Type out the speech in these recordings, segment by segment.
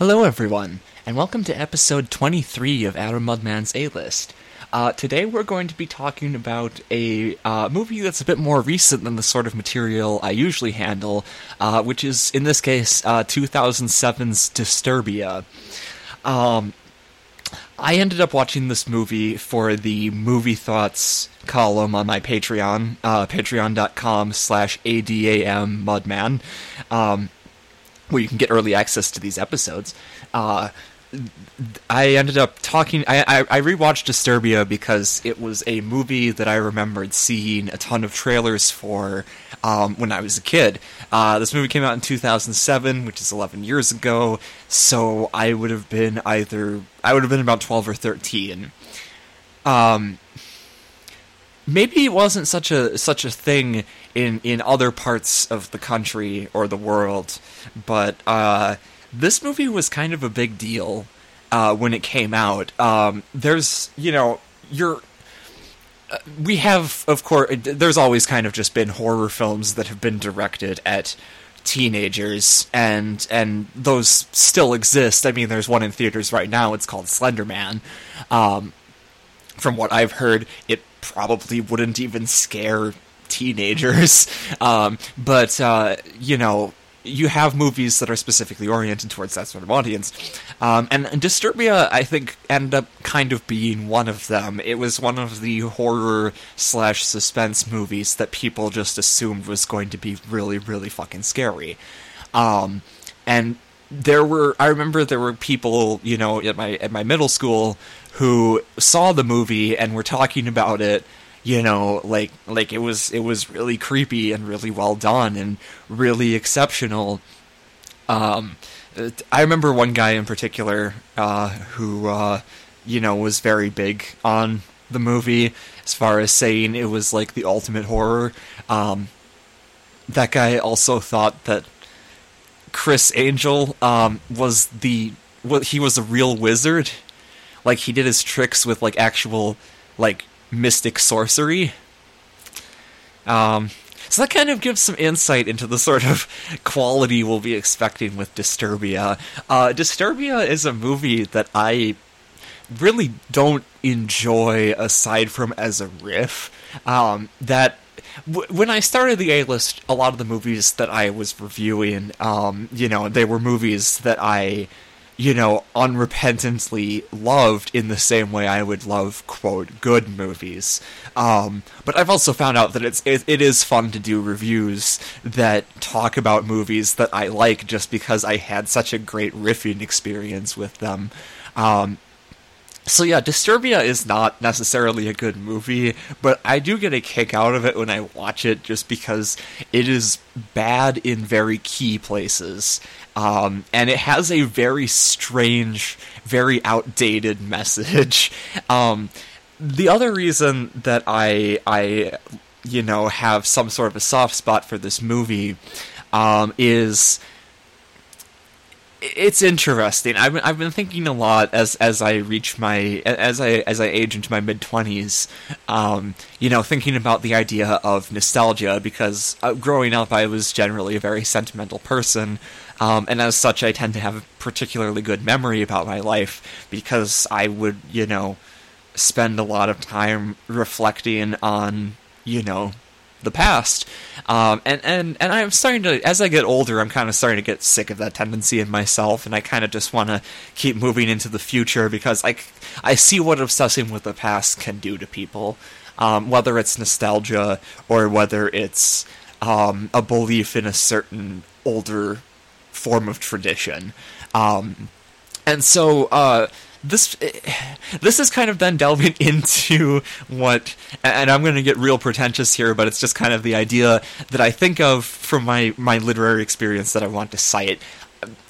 Hello, everyone, and welcome to episode 23 of Adam Mudman's A List. Uh, today, we're going to be talking about a uh, movie that's a bit more recent than the sort of material I usually handle, uh, which is, in this case, 2007's Disturbia. Um, I ended up watching this movie for the movie thoughts column on my Patreon, uh, patreon.com slash ADAM Mudman. Um, where you can get early access to these episodes. Uh, I ended up talking. I, I, I rewatched Disturbia because it was a movie that I remembered seeing a ton of trailers for um, when I was a kid. Uh, this movie came out in 2007, which is 11 years ago. So I would have been either I would have been about 12 or 13. Um, maybe it wasn't such a such a thing in in other parts of the country or the world, but uh, this movie was kind of a big deal uh, when it came out. Um, there's you know you're. Uh, we have, of course, there's always kind of just been horror films that have been directed at teenagers, and and those still exist. I mean, there's one in theaters right now. It's called Slenderman. Um, from what I've heard, it probably wouldn't even scare teenagers. Um, but uh, you know, you have movies that are specifically oriented towards that sort of audience. Um, and, Disturbia, I think, ended up kind of being one of them. It was one of the horror slash suspense movies that people just assumed was going to be really, really fucking scary. Um, and there were, I remember there were people, you know, at my at my middle school who saw the movie and were talking about it you know like like it was it was really creepy and really well done and really exceptional. Um i remember one guy in particular uh who uh you know was very big on the movie as far as saying it was like the ultimate horror. Um that guy also thought that Criss Angel um was the what he was a real wizard like he did his tricks with like actual like mystic sorcery. Um, so that kind of gives some insight into the sort of quality we'll be expecting with Disturbia. Uh, Disturbia is a movie that I really don't enjoy aside from as a riff. Um, that when I started the A list, a lot of the movies that I was reviewing, um, you know, they were movies that I you know, unrepentantly loved in the same way I would love, quote, good movies. Um, but I've also found out that it's it, it is fun to do reviews that talk about movies that I like just because I had such a great riffing experience with them. Um, so yeah, Disturbia is not necessarily a good movie, but I do get a kick out of it when I watch it just because it is bad in very key places. Um, and it has a very strange, very outdated message. Um, the other reason that I, I, you know, have some sort of a soft spot for this movie um, is it's interesting. I've been, I've been thinking a lot as as I reach my as I as I age into my mid twenties. Um, you know, thinking about the idea of nostalgia because uh, growing up, I was generally a very sentimental person, um, and as such, I tend to have a particularly good memory about my life because I would, you know, spend a lot of time reflecting on, you know, the past. Um, and, and, and I'm starting to, as I get older, I'm kind of starting to get sick of that tendency in myself, and I kind of just want to keep moving into the future because I, I see what obsessing with the past can do to people. Um, whether it's nostalgia or whether it's um, a belief in a certain older form of tradition. Um, and so, uh, this this is kind of then delving into what and I'm going to get real pretentious here but it's just kind of the idea that I think of from my my literary experience that I want to cite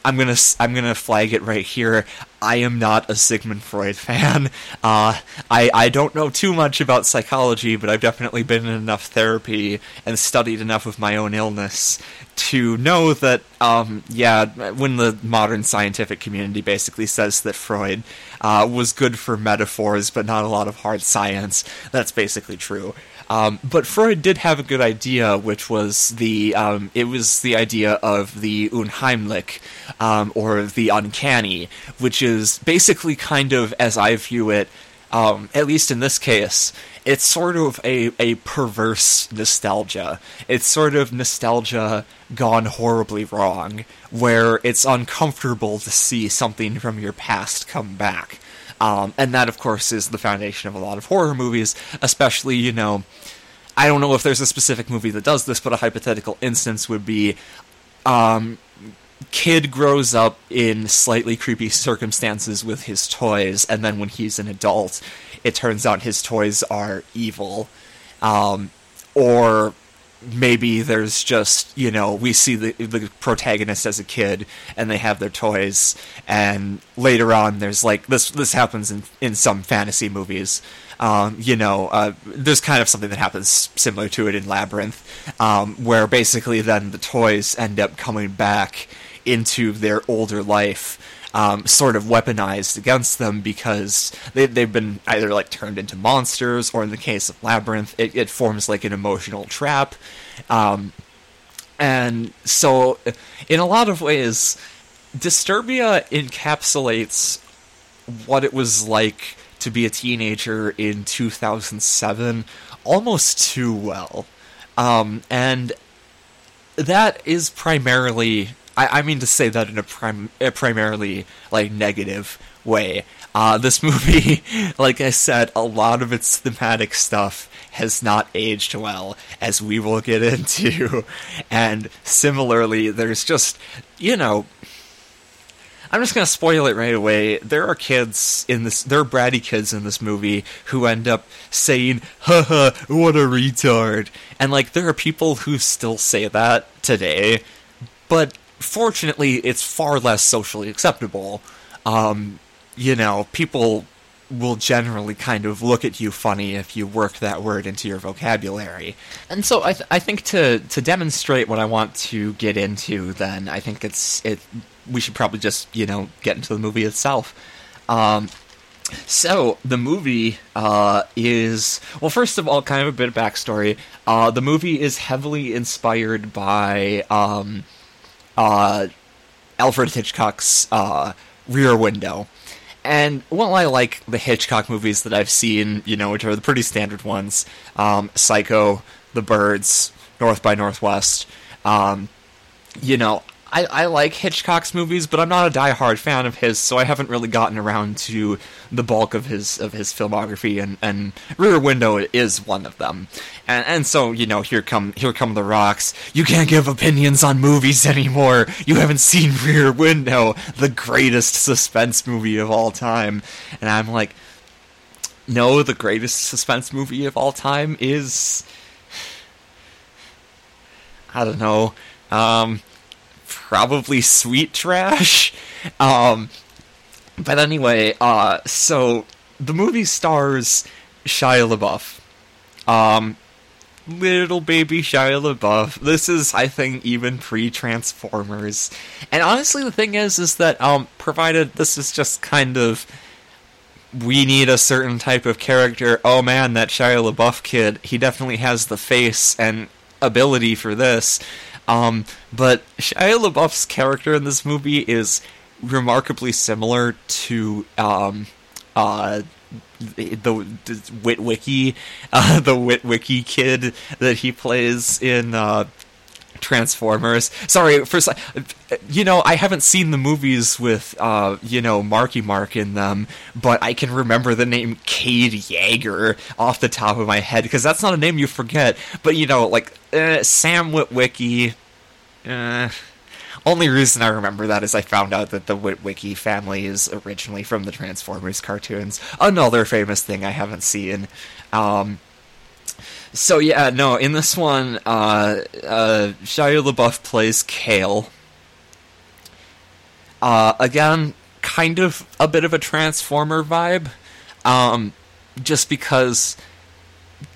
I'm gonna I'm gonna flag it right here. I am not a Sigmund Freud fan. Uh, I I don't know too much about psychology, but I've definitely been in enough therapy and studied enough of my own illness to know that um, yeah, when the modern scientific community basically says that Freud uh, was good for metaphors but not a lot of hard science, that's basically true. Um, but Freud did have a good idea, which was the um, it was the idea of the Unheimlich, um, or the uncanny, which is basically kind of, as I view it, um, at least in this case, it's sort of a, a perverse nostalgia. It's sort of nostalgia gone horribly wrong, where it's uncomfortable to see something from your past come back. Um, and that, of course, is the foundation of a lot of horror movies, especially, you know, I don't know if there's a specific movie that does this, but a hypothetical instance would be um, kid grows up in slightly creepy circumstances with his toys, and then when he's an adult, it turns out his toys are evil. Um, or maybe there's just you know we see the the protagonist as a kid and they have their toys and later on there's like this this happens in in some fantasy movies. Um, you know uh, there's kind of something that happens similar to it in labyrinth um, where basically then the toys end up coming back into their older life um, sort of weaponized against them because they, they've been either like turned into monsters or in the case of labyrinth it, it forms like an emotional trap. Um, and so in a lot of ways disturbia encapsulates what it was like to be a teenager in 2007 almost too well. Um, and that is primarily I, I mean to say that in a, prim, a primarily like negative way. Uh, this movie, like I said, a lot of its thematic stuff has not aged well, as we will get into. And similarly, there's just, you know, I'm just gonna spoil it right away. There are kids in this, there are bratty kids in this movie who end up saying, haha, what a retard. And like, there are people who still say that today, but fortunately, it's far less socially acceptable. Um, you know, people will generally kind of look at you funny if you work that word into your vocabulary. And so I, th- I think to to demonstrate what I want to get into, then I think it's it. We should probably just you know get into the movie itself. Um, so the movie uh, is well. First of all, kind of a bit of backstory. Uh, the movie is heavily inspired by um, uh, Alfred Hitchcock's uh, Rear Window. And while I like the Hitchcock movies that I've seen, you know, which are the pretty standard ones, um, Psycho, The Birds, North by Northwest, um, you know, I, I like Hitchcock's movies, but I'm not a die-hard fan of his, so I haven't really gotten around to the bulk of his of his filmography, and, and Rear Window is one of them. And and so you know, here come here come the rocks. You can't give opinions on movies anymore. You haven't seen Rear Window, the greatest suspense movie of all time. And I'm like, no, the greatest suspense movie of all time is, I don't know. Um, probably sweet trash. Um, but anyway, uh, so the movie stars Shia LaBeouf. Um, little baby Shia LaBeouf. This is, I think, even pre-Transformers. And honestly, the thing is, is that, um, provided this is just kind of, we need a certain type of character. Oh man, that Shia LaBeouf kid, he definitely has the face and ability for this. Um, but Shia LaBeouf's character in this movie is remarkably similar to um, uh, the, the, Witwicky, uh, the Witwicky kid that he plays in uh, Transformers. Sorry, for you know, I haven't seen the movies with uh, you know Marky Mark in them, but I can remember the name Cade Yeager off the top of my head because that's not a name you forget. But you know, like uh, Sam Witwicky. Uh, only reason I remember that is I found out that the Witwicky family is originally from the Transformers cartoons. Another famous thing I haven't seen. Um, so yeah, no, in this one, uh, uh, Shia LaBeouf plays Kale. Uh, again, kind of a bit of a Transformer vibe, um, just because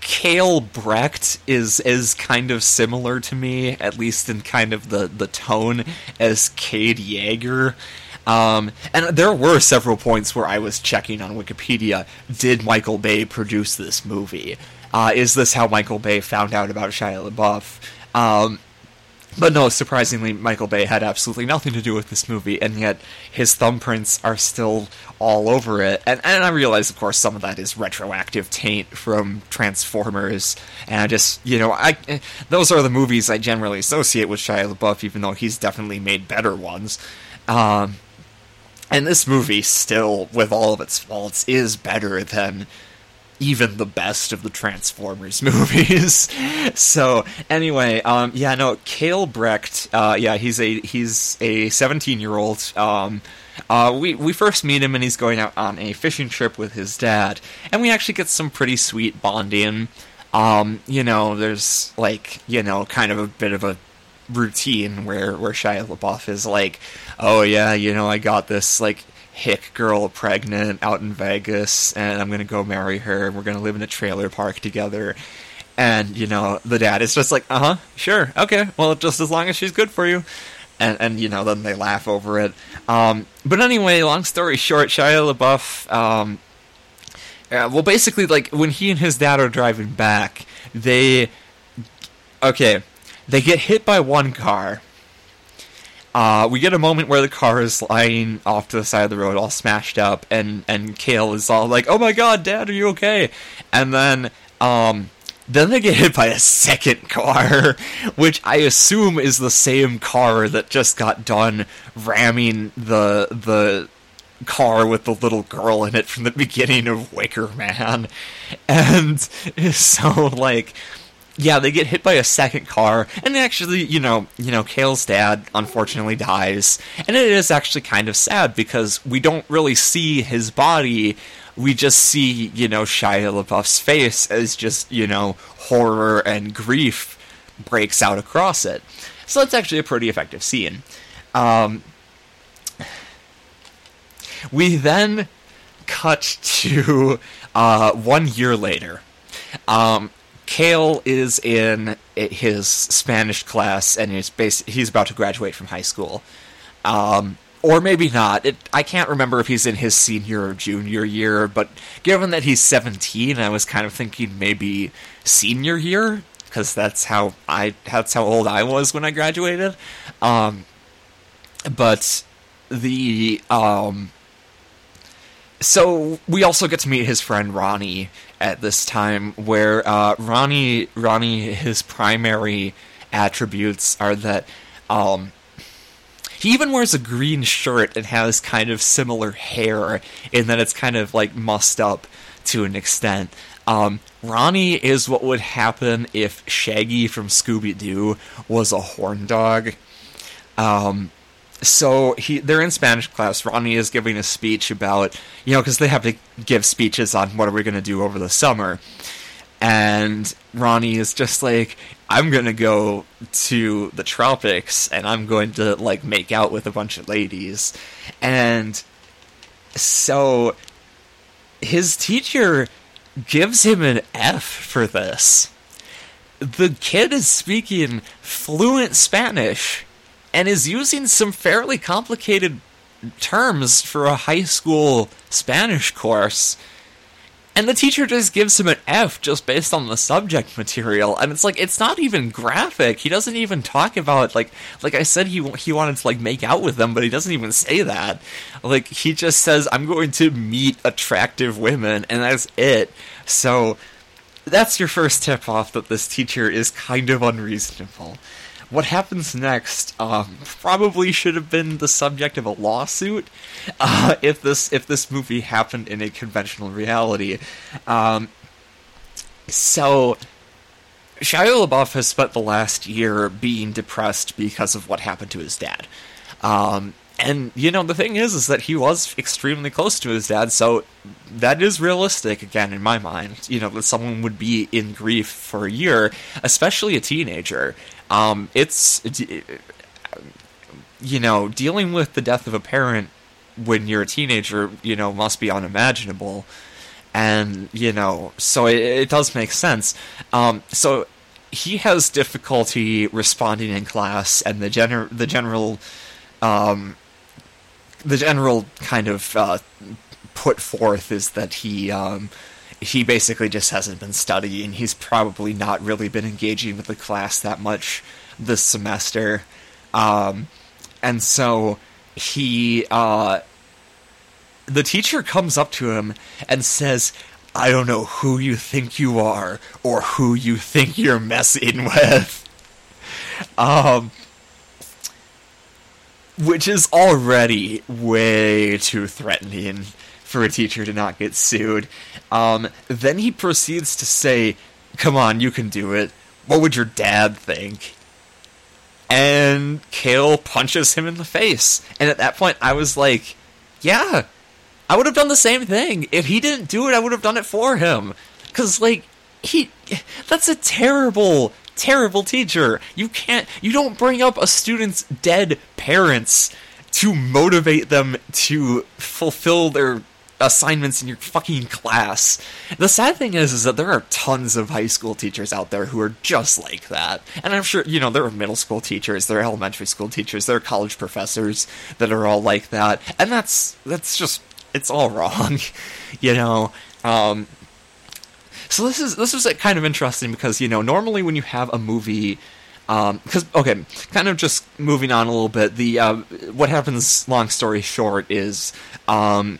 Kale Brecht is is kind of similar to me, at least in kind of the, the tone as Cade Yeager. Um, and there were several points where I was checking on Wikipedia: Did Michael Bay produce this movie? Uh, is this how Michael Bay found out about Shia LaBeouf? Um, but no, surprisingly, Michael Bay had absolutely nothing to do with this movie, and yet his thumbprints are still all over it. And, and I realize, of course, some of that is retroactive taint from Transformers, and I just, you know, I those are the movies I generally associate with Shia LaBeouf, even though he's definitely made better ones. Um, and this movie, still, with all of its faults, is better than even the best of the Transformers movies. so anyway, um, yeah, no, Kale Brecht, uh, yeah, he's a he's a 17 year old. Um, uh, we we first meet him and he's going out on a fishing trip with his dad, and we actually get some pretty sweet bonding. Um, you know, there's like you know, kind of a bit of a routine where where Shia LaBeouf is like, oh yeah, you know, I got this like hick girl pregnant out in Vegas, and I'm gonna go marry her, and we're gonna live in a trailer park together. And you know, the dad is just like, uh huh, sure, okay, well, just as long as she's good for you. And, and you know, then they laugh over it. Um, but anyway, long story short, Shia LaBeouf, um, uh, well, basically, like when he and his dad are driving back, they, okay, they get hit by one car uh, we get a moment where the car is lying off to the side of the road, all smashed up, and and Kale is all like, "Oh my God, Dad, are you okay?" And then, um, then they get hit by a second car, which I assume is the same car that just got done ramming the the car with the little girl in it from the beginning of Wicker Man, and so like yeah, they get hit by a second car, and actually, you know, you know, Kale's dad unfortunately dies, and it is actually kind of sad because we don't really see his body. We just see, you know, Shia LaBeouf's face as just, you know, horror and grief breaks out across it. So that's actually a pretty effective scene. Um, we then cut to uh, one year later. Um, Kale is in his Spanish class, and he's bas- he's about to graduate from high school, um, or maybe not. It, I can't remember if he's in his senior or junior year, but given that he's seventeen, I was kind of thinking maybe senior year because that's how I that's how old I was when I graduated. Um, but the um, so we also get to meet his friend Ronnie at this time, where uh, Ronnie Ronnie his primary attributes are that um, he even wears a green shirt and has kind of similar hair in that it's kind of like mussed up to an extent. Um, Ronnie is what would happen if Shaggy from Scooby Doo was a horn dog. Um, so he they're in Spanish class. Ronnie is giving a speech about you know because they have to give speeches on what are we going to do over the summer, and Ronnie is just like I'm going to go to the tropics and I'm going to like make out with a bunch of ladies, and so his teacher gives him an F for this. The kid is speaking fluent Spanish and is using some fairly complicated terms for a high school Spanish course. And the teacher just gives him an F just based on the subject material, and it's like it's not even graphic. He doesn't even talk about like like I said he he wanted to like make out with them, but he doesn't even say that. Like he just says I'm going to meet attractive women, and that's it. So that's your first tip off that this teacher is kind of unreasonable what happens next um, probably should have been the subject of a lawsuit uh, if this if this movie happened in a conventional reality. Um, so, Shia LaBeouf has spent the last year being depressed because of what happened to his dad. Um, and you know the thing is, is that he was extremely close to his dad, so that is realistic again in my mind. You know that someone would be in grief for a year, especially a teenager. Um, it's you know dealing with the death of a parent when you're a teenager, you know, must be unimaginable, and you know, so it, it does make sense. Um, so he has difficulty responding in class, and the gener- the general, um, the general kind of uh, put forth is that he um, he basically just hasn't been studying. He's probably not really been engaging with the class that much this semester. Um, and so he, uh, the teacher comes up to him and says, I don't know who you think you are or who you think you're messing with. Um, which is already way too threatening for a teacher to not get sued. Um, then he proceeds to say, Come on, you can do it. What would your dad think? And Kale punches him in the face. And at that point, I was like, Yeah, I would have done the same thing. If he didn't do it, I would have done it for him. Because, like, he. That's a terrible terrible teacher. You can't, you don't bring up a student's dead parents to motivate them to fulfill their assignments in your fucking class. The sad thing is, is that there are tons of high school teachers out there who are just like that. And I'm sure, you know, there are middle school teachers, there are elementary school teachers, there are college professors that are all like that. And that's, that's just, it's all wrong. you know, um, so this is this was kind of interesting because you know normally when you have a movie, because um, okay, kind of just moving on a little bit. The uh, what happens, long story short, is um,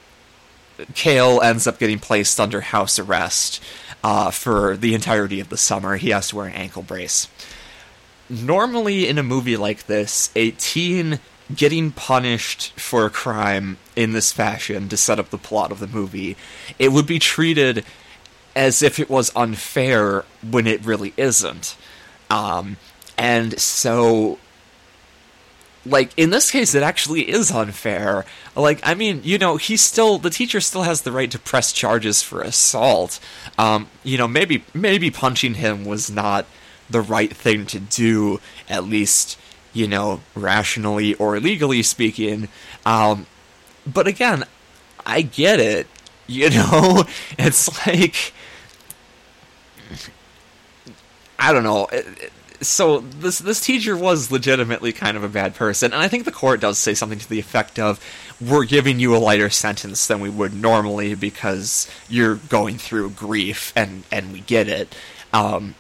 Kale ends up getting placed under house arrest uh, for the entirety of the summer. He has to wear an ankle brace. Normally, in a movie like this, a teen getting punished for a crime in this fashion to set up the plot of the movie, it would be treated as if it was unfair when it really isn't. Um, and so, like, in this case, it actually is unfair. Like, I mean, you know, he's still, the teacher still has the right to press charges for assault. Um, you know, maybe, maybe punching him was not the right thing to do, at least, you know, rationally or legally speaking. Um, but again, I get it. You know, it's like I don't know. So this this teacher was legitimately kind of a bad person, and I think the court does say something to the effect of, "We're giving you a lighter sentence than we would normally because you're going through grief, and and we get it." Um,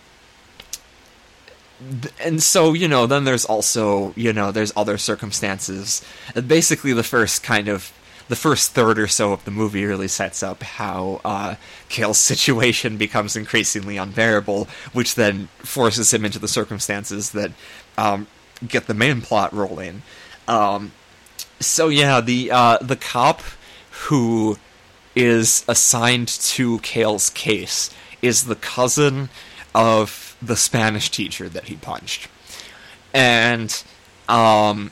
and so you know, then there's also you know there's other circumstances. Basically, the first kind of the first third or so of the movie really sets up how uh, Kale's situation becomes increasingly unbearable, which then forces him into the circumstances that um, get the main plot rolling. Um, so yeah, the uh, the cop who is assigned to Kale's case is the cousin of the Spanish teacher that he punched, and um,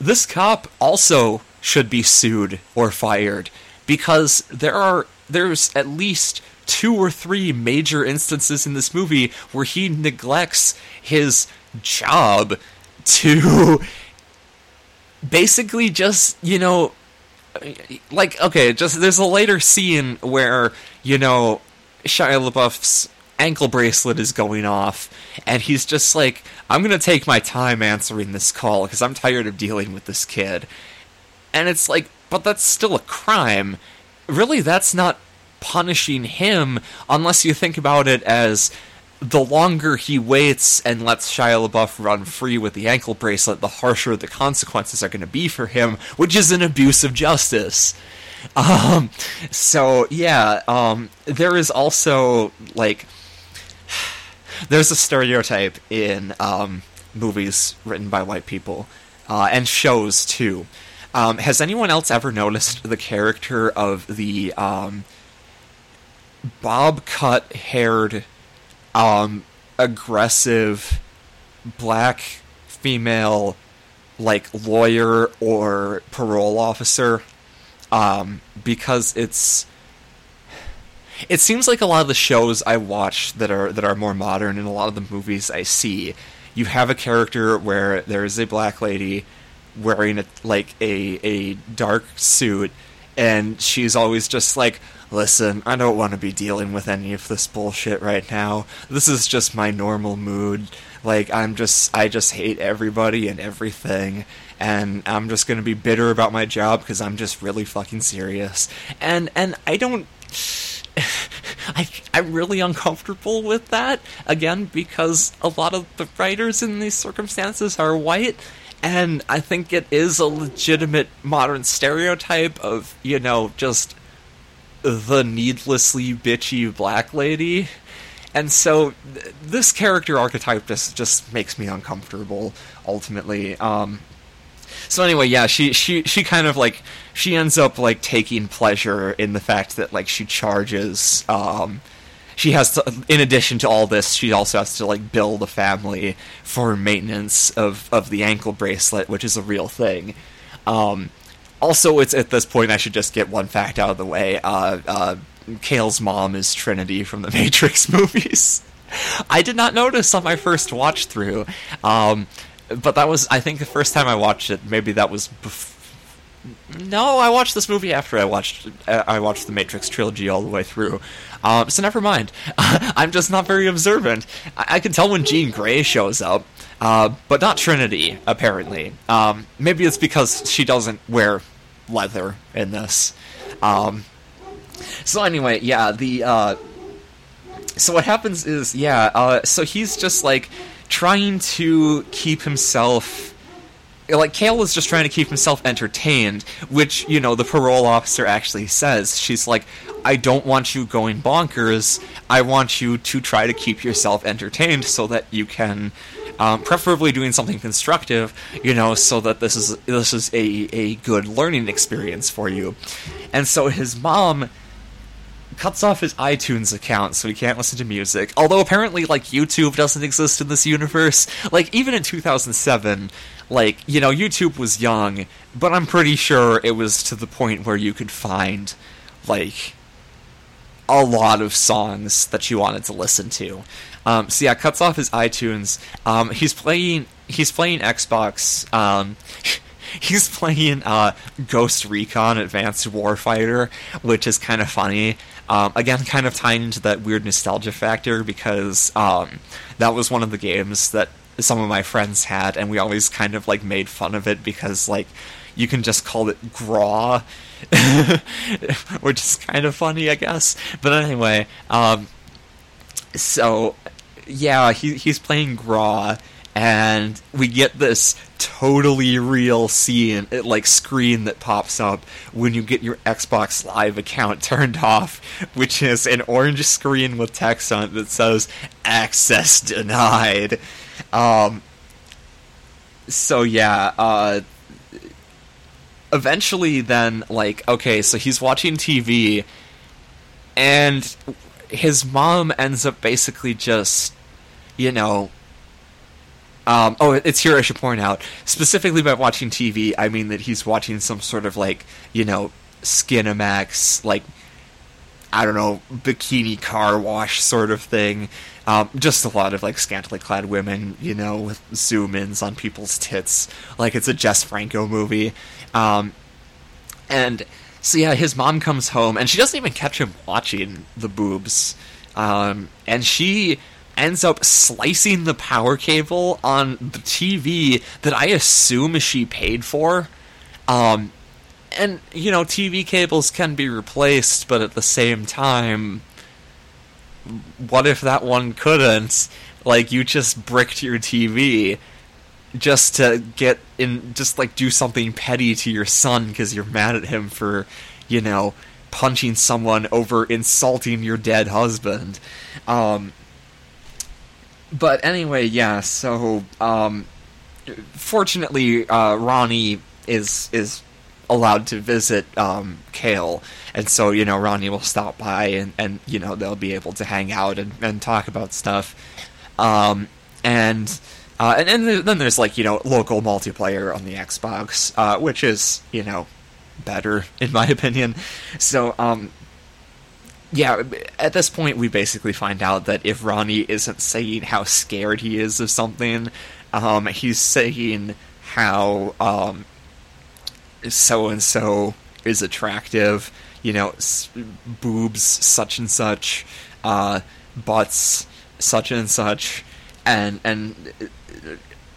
this cop also should be sued or fired because there are there's at least two or three major instances in this movie where he neglects his job to basically just, you know, like okay, just there's a later scene where, you know, Shia LaBeouf's ankle bracelet is going off, and he's just like, I'm gonna take my time answering this call because I'm tired of dealing with this kid. And it's like, but that's still a crime. Really, that's not punishing him unless you think about it as the longer he waits and lets Shia LaBeouf run free with the ankle bracelet, the harsher the consequences are going to be for him, which is an abuse of justice. Um, so yeah, um, there is also like there's a stereotype in um, movies written by white people uh, and shows too. Um, has anyone else ever noticed the character of the um, bob cut haired, um, aggressive black female, like lawyer or parole officer? Um, because it's it seems like a lot of the shows I watch that are that are more modern and a lot of the movies I see, you have a character where there is a black lady wearing a, like a a dark suit and she's always just like listen i don't want to be dealing with any of this bullshit right now. This is just my normal mood. Like i'm just i just hate everybody and everything and i'm just going to be bitter about my job because i'm just really fucking serious. And and i don't I, I'm really uncomfortable with that, again, because a lot of the writers in these circumstances are white, and I think it is a legitimate modern stereotype of, you know, just the needlessly bitchy black lady. And so th- this character archetype just just makes me uncomfortable ultimately. Um so anyway, yeah, she she she kind of like she ends up like taking pleasure in the fact that like she charges um she has to in addition to all this she also has to like build a family for maintenance of of the ankle bracelet which is a real thing um also it's at this point i should just get one fact out of the way uh uh Kale's mom is Trinity from the Matrix movies. I did not notice on my first watch through, um, but that was I think the first time I watched it. Maybe that was. Bef- no, I watched this movie after I watched uh, I watched the Matrix trilogy all the way through. Um, so never mind. I'm just not very observant. I, I can tell when Jean Grey shows up, uh, but not Trinity. Apparently, um, maybe it's because she doesn't wear leather in this. Um, so anyway, yeah, the uh, so what happens is yeah, uh, so he's just like trying to keep himself like Kale is just trying to keep himself entertained, which you know the parole officer actually says. She's like, "I don't want you going bonkers. I want you to try to keep yourself entertained so that you can." Um, preferably doing something constructive, you know, so that this is this is a, a good learning experience for you. And so his mom cuts off his iTunes account so he can't listen to music. Although apparently, like YouTube doesn't exist in this universe. Like even in 2007, like you know, YouTube was young, but I'm pretty sure it was to the point where you could find like a lot of songs that you wanted to listen to. Um, so yeah, cuts off his iTunes. Um, he's playing. He's playing Xbox. Um, he's playing uh, Ghost Recon Advanced Warfighter, which is kind of funny. Um, again, kind of tying into that weird nostalgia factor because um, that was one of the games that some of my friends had, and we always kind of like made fun of it because like you can just call it Graw, which is kind of funny, I guess. But anyway, um, so yeah, he he's playing Graw, and we get this totally real scene, like screen that pops up when you get your Xbox Live account turned off, which is an orange screen with text on it that says "Access denied." Um, so yeah, uh, eventually, then like okay, so he's watching TV, and his mom ends up basically just, you know, um, oh, it's here I should point out. Specifically by watching TV, I mean that he's watching some sort of like, you know, Skinamax, like, I don't know, bikini car wash sort of thing. Um, just a lot of like scantily clad women, you know, with zoom ins on people's tits, like it's a Jess Franco movie. Um, and so yeah, his mom comes home and she doesn't even catch him watching the boobs. Um, and she ends up slicing the power cable on the TV that I assume she paid for. Um, and, you know, TV cables can be replaced, but at the same time, what if that one couldn't? Like, you just bricked your TV just to get in, just like do something petty to your son because you're mad at him for, you know, punching someone over insulting your dead husband. Um, but anyway, yeah. So, um, fortunately, uh, Ronnie is is allowed to visit um, Kale, and so you know Ronnie will stop by and, and you know they'll be able to hang out and, and talk about stuff, um, and. Uh, and, and then there's like you know local multiplayer on the Xbox, uh, which is you know better in my opinion. So um, yeah, at this point, we basically find out that if Ronnie isn't saying how scared he is of something, um, he's saying how so and so is attractive. You know, s- boobs such and such, uh, butts such and such, and and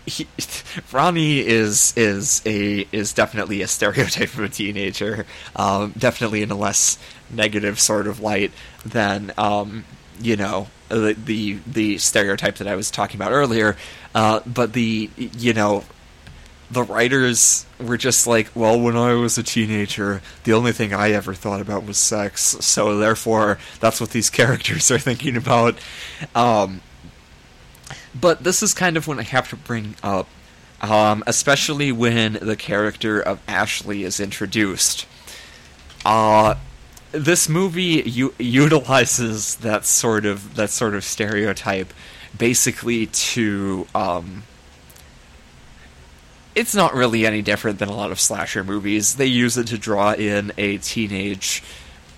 he, Ronnie is is a is definitely a stereotype of a teenager. Um, definitely in a less negative sort of light than um, you know the, the the stereotype that I was talking about earlier. Uh, but the you know the writers were just like, well, when I was a teenager, the only thing I ever thought about was sex, so therefore that's what these characters are thinking about. Um, but this is kind of when I have to bring up, um, especially when the character of Ashley is introduced. Uh, this movie u- utilizes that sort of that sort of stereotype, basically to. Um, it's not really any different than a lot of slasher movies. They use it to draw in a teenage,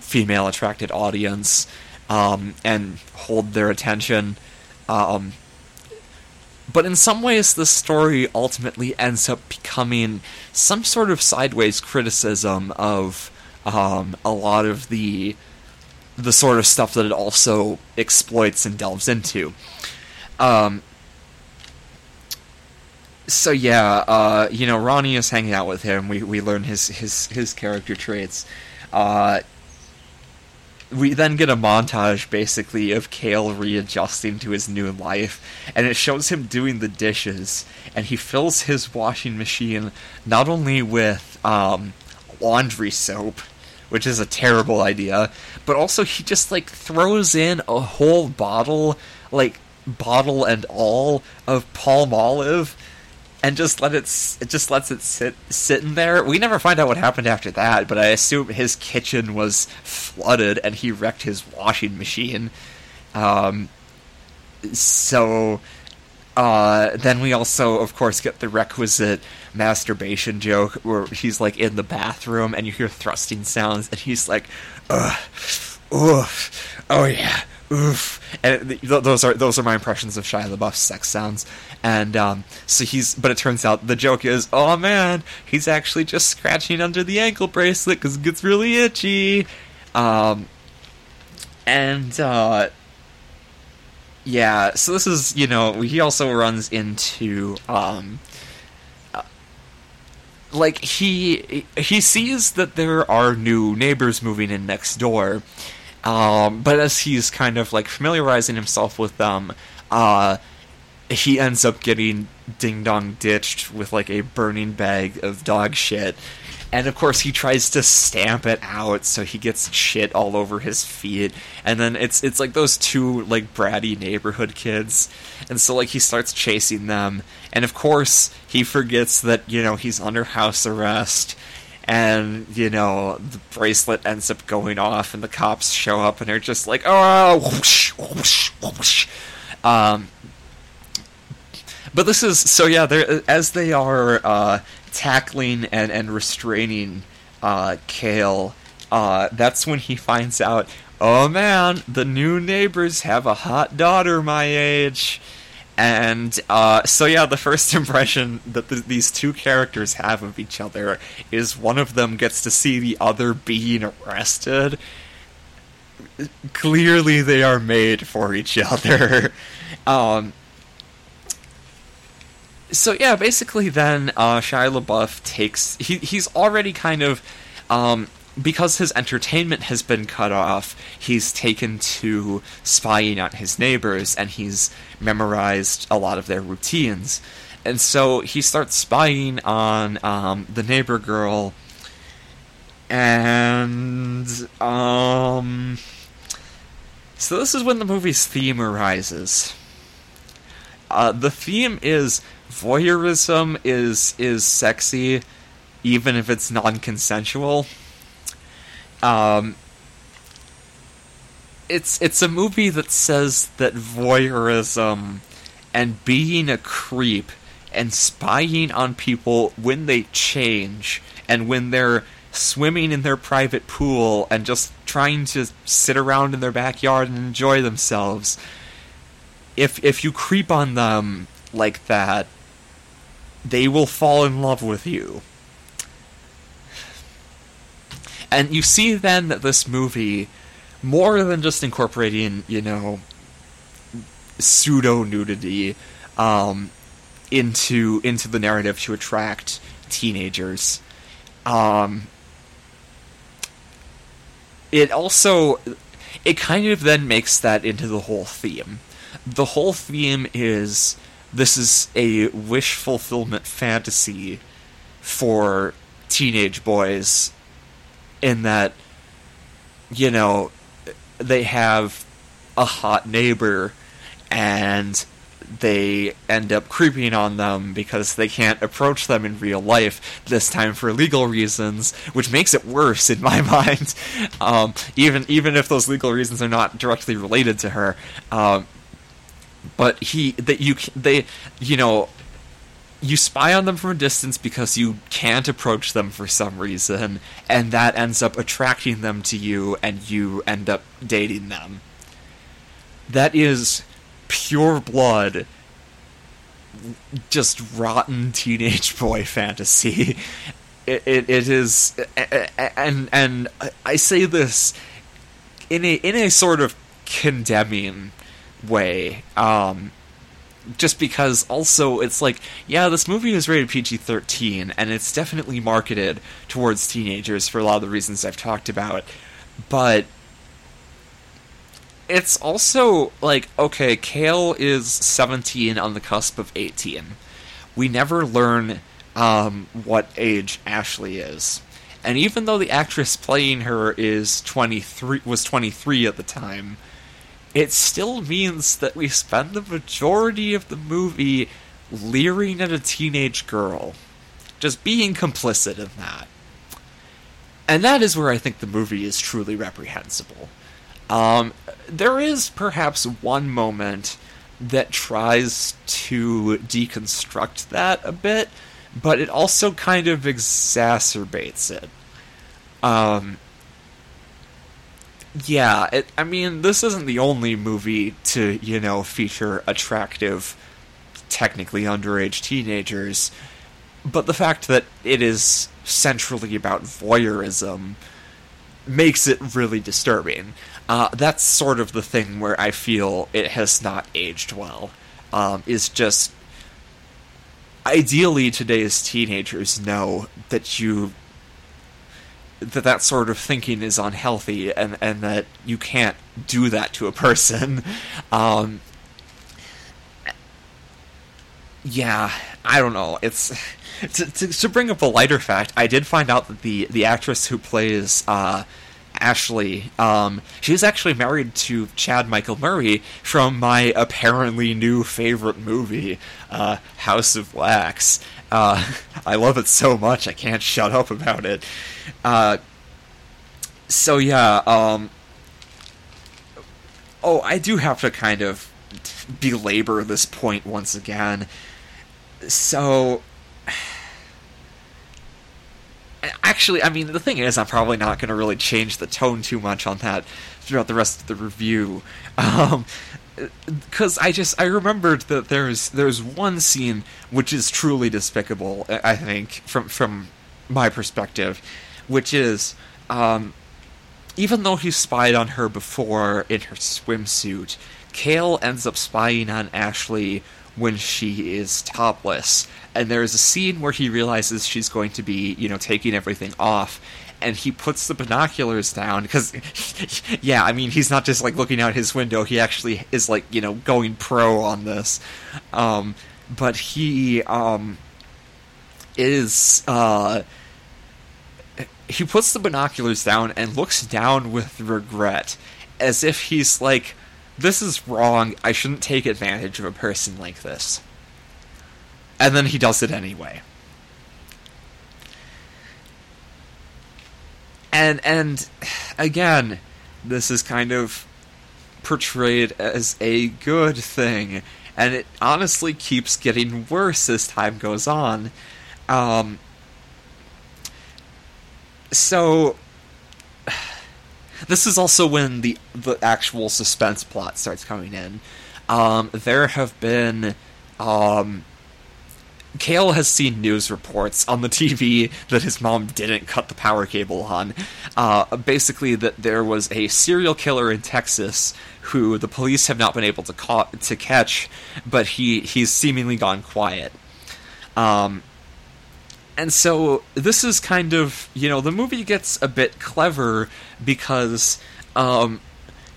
female attracted audience um, and hold their attention. Um, but in some ways, the story ultimately ends up becoming some sort of sideways criticism of um, a lot of the the sort of stuff that it also exploits and delves into. Um, so yeah, uh, you know, Ronnie is hanging out with him. We we learn his his his character traits. Uh, we then get a montage basically of Kale readjusting to his new life, and it shows him doing the dishes, and he fills his washing machine not only with um, laundry soap, which is a terrible idea, but also he just like throws in a whole bottle, like bottle and all of Palmolive and just let it it just lets it sit sitting there. We never find out what happened after that, but I assume his kitchen was flooded and he wrecked his washing machine. Um, so uh, then we also, of course, get the requisite masturbation joke where he's like in the bathroom and you hear thrusting sounds and he's like, ugh, oof, oh yeah, oof, and th- those are those are my impressions of Shia LaBeouf's sex sounds. And um, so he's, but it turns out the joke is, oh man, he's actually just scratching under the ankle bracelet because it gets really itchy. Um, and uh, yeah, so this is you know he also runs into um, uh, like he he sees that there are new neighbors moving in next door um, but as he's kind of like familiarizing himself with them, uh, he ends up getting ding dong ditched with like a burning bag of dog shit. And of course, he tries to stamp it out, so he gets shit all over his feet. And then it's it's like those two like bratty neighborhood kids, and so like he starts chasing them. And of course, he forgets that you know he's under house arrest, and you know the bracelet ends up going off, and the cops show up, and they're just like, "Oh, whoosh, whoosh, whoosh." Um, but this is so yeah. As they are uh, tackling and and restraining uh, Kale. Uh, that's when he finds out. Oh man, the new neighbors have a hot daughter my age. And uh, so, yeah, the first impression that the, these two characters have of each other is one of them gets to see the other being arrested. Clearly, they are made for each other. um, so yeah, basically, then uh, Shia LaBeouf takes he he's already kind of um, because his entertainment has been cut off, he's taken to spying on his neighbors and he's memorized a lot of their routines. And so he starts spying on um, the neighbor girl, and um, so this is when the movie's theme arises. Uh, the theme is voyeurism is is sexy, even if it's non-consensual. Um, it's it's a movie that says that voyeurism and being a creep and spying on people when they change and when they're swimming in their private pool and just trying to sit around in their backyard and enjoy themselves. If if you creep on them like that, they will fall in love with you. And you see then that this movie, more than just incorporating, you know, pseudo nudity, um, into into the narrative to attract teenagers. Um, it also it kind of then makes that into the whole theme. The whole theme is this is a wish fulfillment fantasy for teenage boys in that you know they have a hot neighbor and they end up creeping on them because they can't approach them in real life, this time for legal reasons, which makes it worse in my mind. Um, even even if those legal reasons are not directly related to her, um, but he that you they you know you spy on them from a distance because you can't approach them for some reason, and that ends up attracting them to you, and you end up dating them. That is pure blood just rotten teenage boy fantasy it, it, it is and and i say this in a in a sort of condemning way um just because also it's like yeah this movie is rated PG-13 and it's definitely marketed towards teenagers for a lot of the reasons I've talked about but it's also like okay, Kale is 17 on the cusp of 18. We never learn um, what age Ashley is, and even though the actress playing her is 23 was 23 at the time, it still means that we spend the majority of the movie leering at a teenage girl, just being complicit in that. And that is where I think the movie is truly reprehensible. Um, there is perhaps one moment that tries to deconstruct that a bit, but it also kind of exacerbates it. Um, yeah, it, I mean, this isn't the only movie to, you know, feature attractive, technically underage teenagers, but the fact that it is centrally about voyeurism makes it really disturbing. Uh, that's sort of the thing where I feel it has not aged well. Um, is just ideally today's teenagers know that you that that sort of thinking is unhealthy and and that you can't do that to a person. Um, yeah, I don't know. It's to, to, to bring up a lighter fact. I did find out that the the actress who plays uh, Ashley. Um, she's actually married to Chad Michael Murray from my apparently new favorite movie, uh, House of Wax. Uh, I love it so much I can't shut up about it. Uh, so yeah, um, oh, I do have to kind of belabor this point once again. So actually, I mean, the thing is, I'm probably not going to really change the tone too much on that throughout the rest of the review. Um, because I just I remembered that there's there's one scene which is truly despicable. I think from from my perspective, which is um, even though he spied on her before in her swimsuit, Kale ends up spying on Ashley when she is topless. And there's a scene where he realizes she's going to be, you know, taking everything off. And he puts the binoculars down because, yeah, I mean, he's not just like looking out his window. He actually is like, you know, going pro on this. Um, but he um, is. Uh, he puts the binoculars down and looks down with regret, as if he's like, this is wrong. I shouldn't take advantage of a person like this. And then he does it anyway. And and again, this is kind of portrayed as a good thing, and it honestly keeps getting worse as time goes on. Um, so this is also when the the actual suspense plot starts coming in. Um, there have been um, Kale has seen news reports on the TV that his mom didn't cut the power cable on. Uh, basically, that there was a serial killer in Texas who the police have not been able to ca- to catch, but he he's seemingly gone quiet. Um, and so this is kind of you know the movie gets a bit clever because um,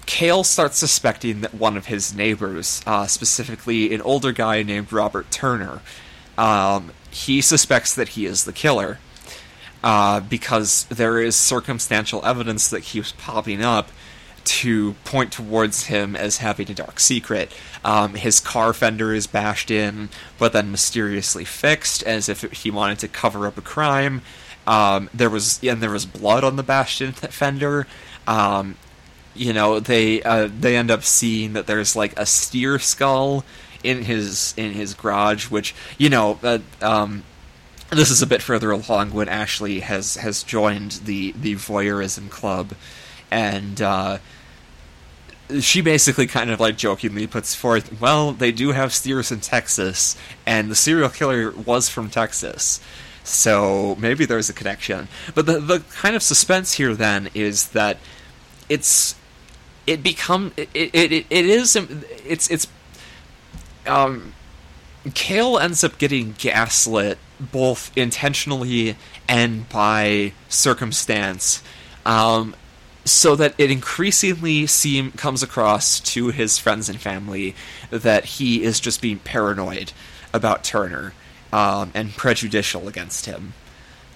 Kale starts suspecting that one of his neighbors, uh, specifically an older guy named Robert Turner, um, he suspects that he is the killer uh, because there is circumstantial evidence that keeps popping up to point towards him as having a dark secret. Um, his car fender is bashed in, but then mysteriously fixed, as if he wanted to cover up a crime. Um, there was and there was blood on the bashed in fender. Um, you know, they uh, they end up seeing that there's like a steer skull in his in his garage, which you know. Uh, um, this is a bit further along when Ashley has has joined the the voyeurism club, and uh, she basically kind of like jokingly puts forth, well, they do have steers in Texas, and the serial killer was from Texas. So maybe there's a connection. But the the kind of suspense here then is that it's it become it it, it, it is it's it's um Kale ends up getting gaslit both intentionally and by circumstance. Um, so that it increasingly seem comes across to his friends and family that he is just being paranoid about Turner um, and prejudicial against him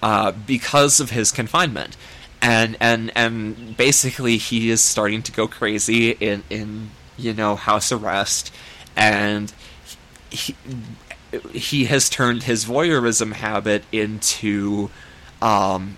uh, because of his confinement, and and and basically he is starting to go crazy in in you know house arrest, and he he has turned his voyeurism habit into um,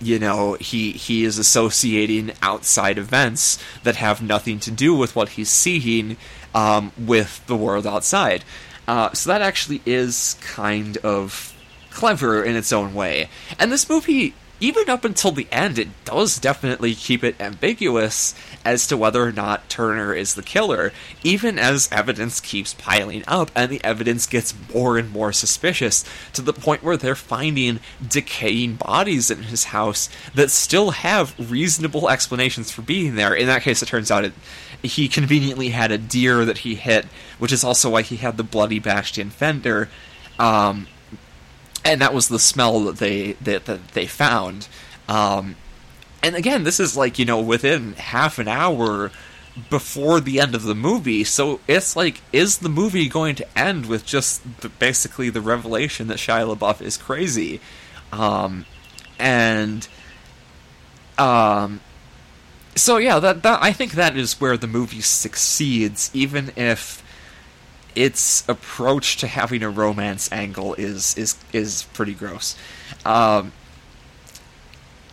you know he he is associating outside events that have nothing to do with what he's seeing um, with the world outside. Uh, so that actually is kind of clever in its own way. And this movie even up until the end, it does definitely keep it ambiguous as to whether or not Turner is the killer, even as evidence keeps piling up and the evidence gets more and more suspicious to the point where they're finding decaying bodies in his house that still have reasonable explanations for being there. In that case, it turns out it, he conveniently had a deer that he hit, which is also why he had the bloody bashed in fender. Um, and that was the smell that they that, that they found. Um, and again, this is like you know within half an hour before the end of the movie, so it's like, is the movie going to end with just basically the revelation that Shia LaBeouf is crazy? Um, and um, so yeah, that that I think that is where the movie succeeds, even if its approach to having a romance angle is is is pretty gross. Um,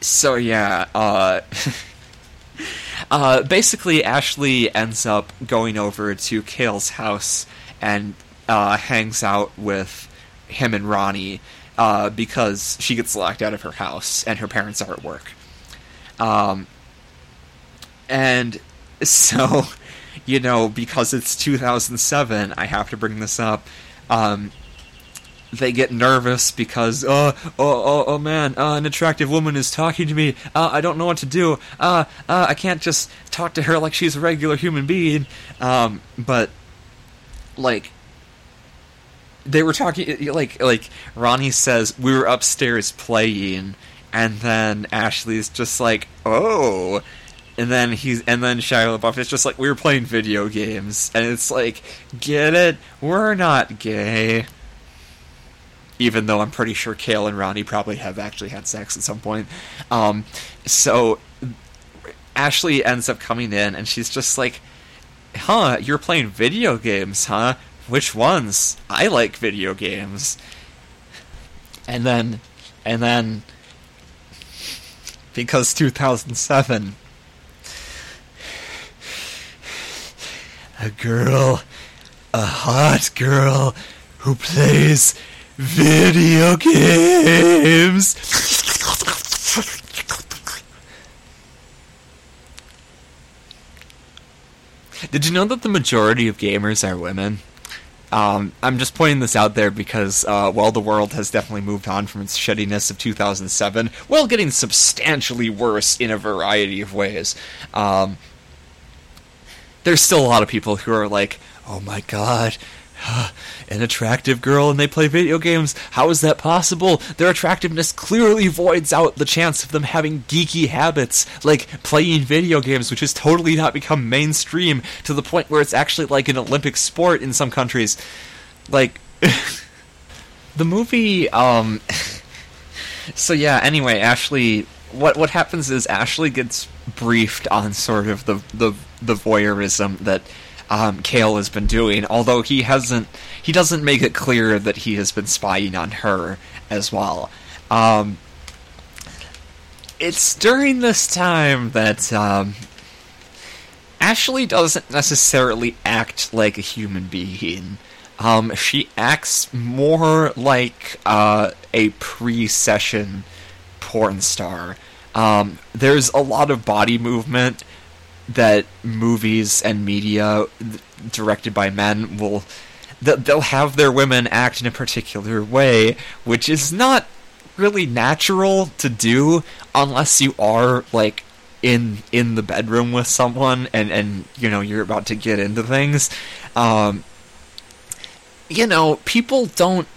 so yeah, uh, uh, basically Ashley ends up going over to Kale's house and uh, hangs out with him and Ronnie uh, because she gets locked out of her house and her parents are at work. Um, and so you know, because it's 2007, I have to bring this up. Um, they get nervous because, oh, oh, oh, oh man, uh, an attractive woman is talking to me. Uh, I don't know what to do. Uh, uh, I can't just talk to her like she's a regular human being. Um, but, like, they were talking, like, like Ronnie says, we were upstairs playing, and then Ashley's just like, oh, and then he's and then Shia LaBeouf is just like we were playing video games, and it's like, get it? We're not gay. Even though I'm pretty sure Kale and Ronnie probably have actually had sex at some point. Um, so Ashley ends up coming in, and she's just like, "Huh? You're playing video games, huh? Which ones? I like video games." And then, and then, because 2007 a girl, a hot girl who plays video games. Did you know that the majority of gamers are women? Um, I'm just pointing this out there because uh, while the world has definitely moved on from its shittiness of 2007, while getting substantially worse in a variety of ways, um, there's still a lot of people who are like, "Oh my god, an attractive girl and they play video games. How is that possible? Their attractiveness clearly voids out the chance of them having geeky habits, like playing video games, which has totally not become mainstream to the point where it's actually like an Olympic sport in some countries. Like, the movie, um. so yeah, anyway, Ashley. What what happens is Ashley gets briefed on sort of the the, the voyeurism that um, Kale has been doing, although he hasn't. He doesn't make it clear that he has been spying on her as well. Um, it's during this time that um, Ashley doesn't necessarily act like a human being. Um, she acts more like uh, a pre-session porn star. Um, there's a lot of body movement that movies and media directed by men will they'll have their women act in a particular way, which is not really natural to do unless you are like in in the bedroom with someone and and you know you're about to get into things. Um, you know, people don't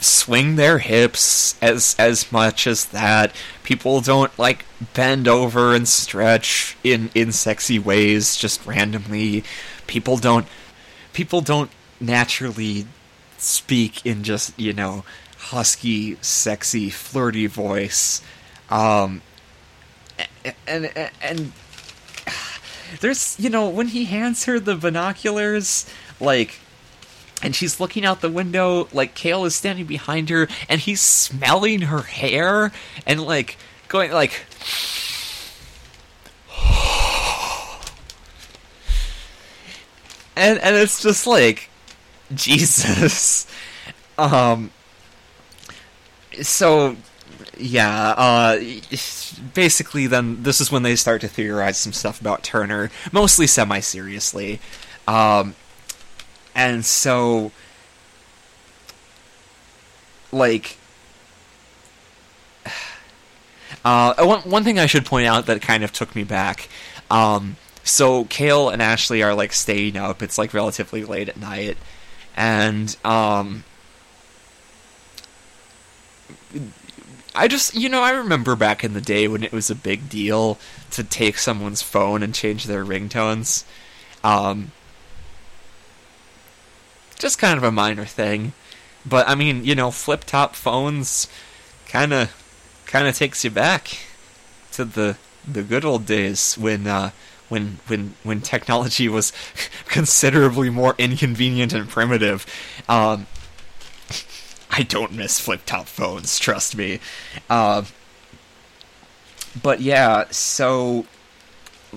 swing their hips as as much as that. People don't like bend over and stretch in in sexy ways just randomly. People don't people don't naturally speak in just, you know, husky, sexy, flirty voice. Um and and, and there's, you know, when he hands her the binoculars, like and she's looking out the window like Kale is standing behind her and he's smelling her hair and like going like and and it's just like Jesus. Um so yeah uh basically then this is when they start to theorize some stuff about Turner mostly semi seriously um and so like uh, one, one thing I should point out that kind of took me back. Um, so Kale and Ashley are like staying up. It's like relatively late at night, and um, I just you know I remember back in the day when it was a big deal to take someone's phone and change their ringtones. Um, just kind of a minor thing. But I mean, you know, flip top phones kind of kind of takes you back to the the good old days when uh, when when when technology was considerably more inconvenient and primitive. Um, I don't miss flip top phones, trust me. Uh, but yeah, so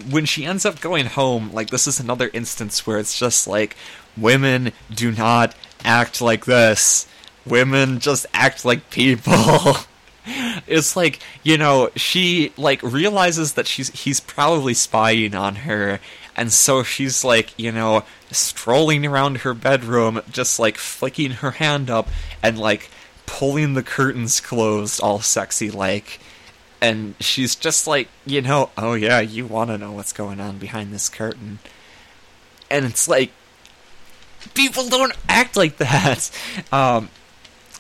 when she ends up going home, like this is another instance where it's just like women do not act like this. Women just act like people. it's like, you know, she like realizes that she's he's probably spying on her and so she's like, you know, strolling around her bedroom just like flicking her hand up and like pulling the curtains closed all sexy like and she's just like, you know, oh yeah, you want to know what's going on behind this curtain. And it's like people don't act like that. Um,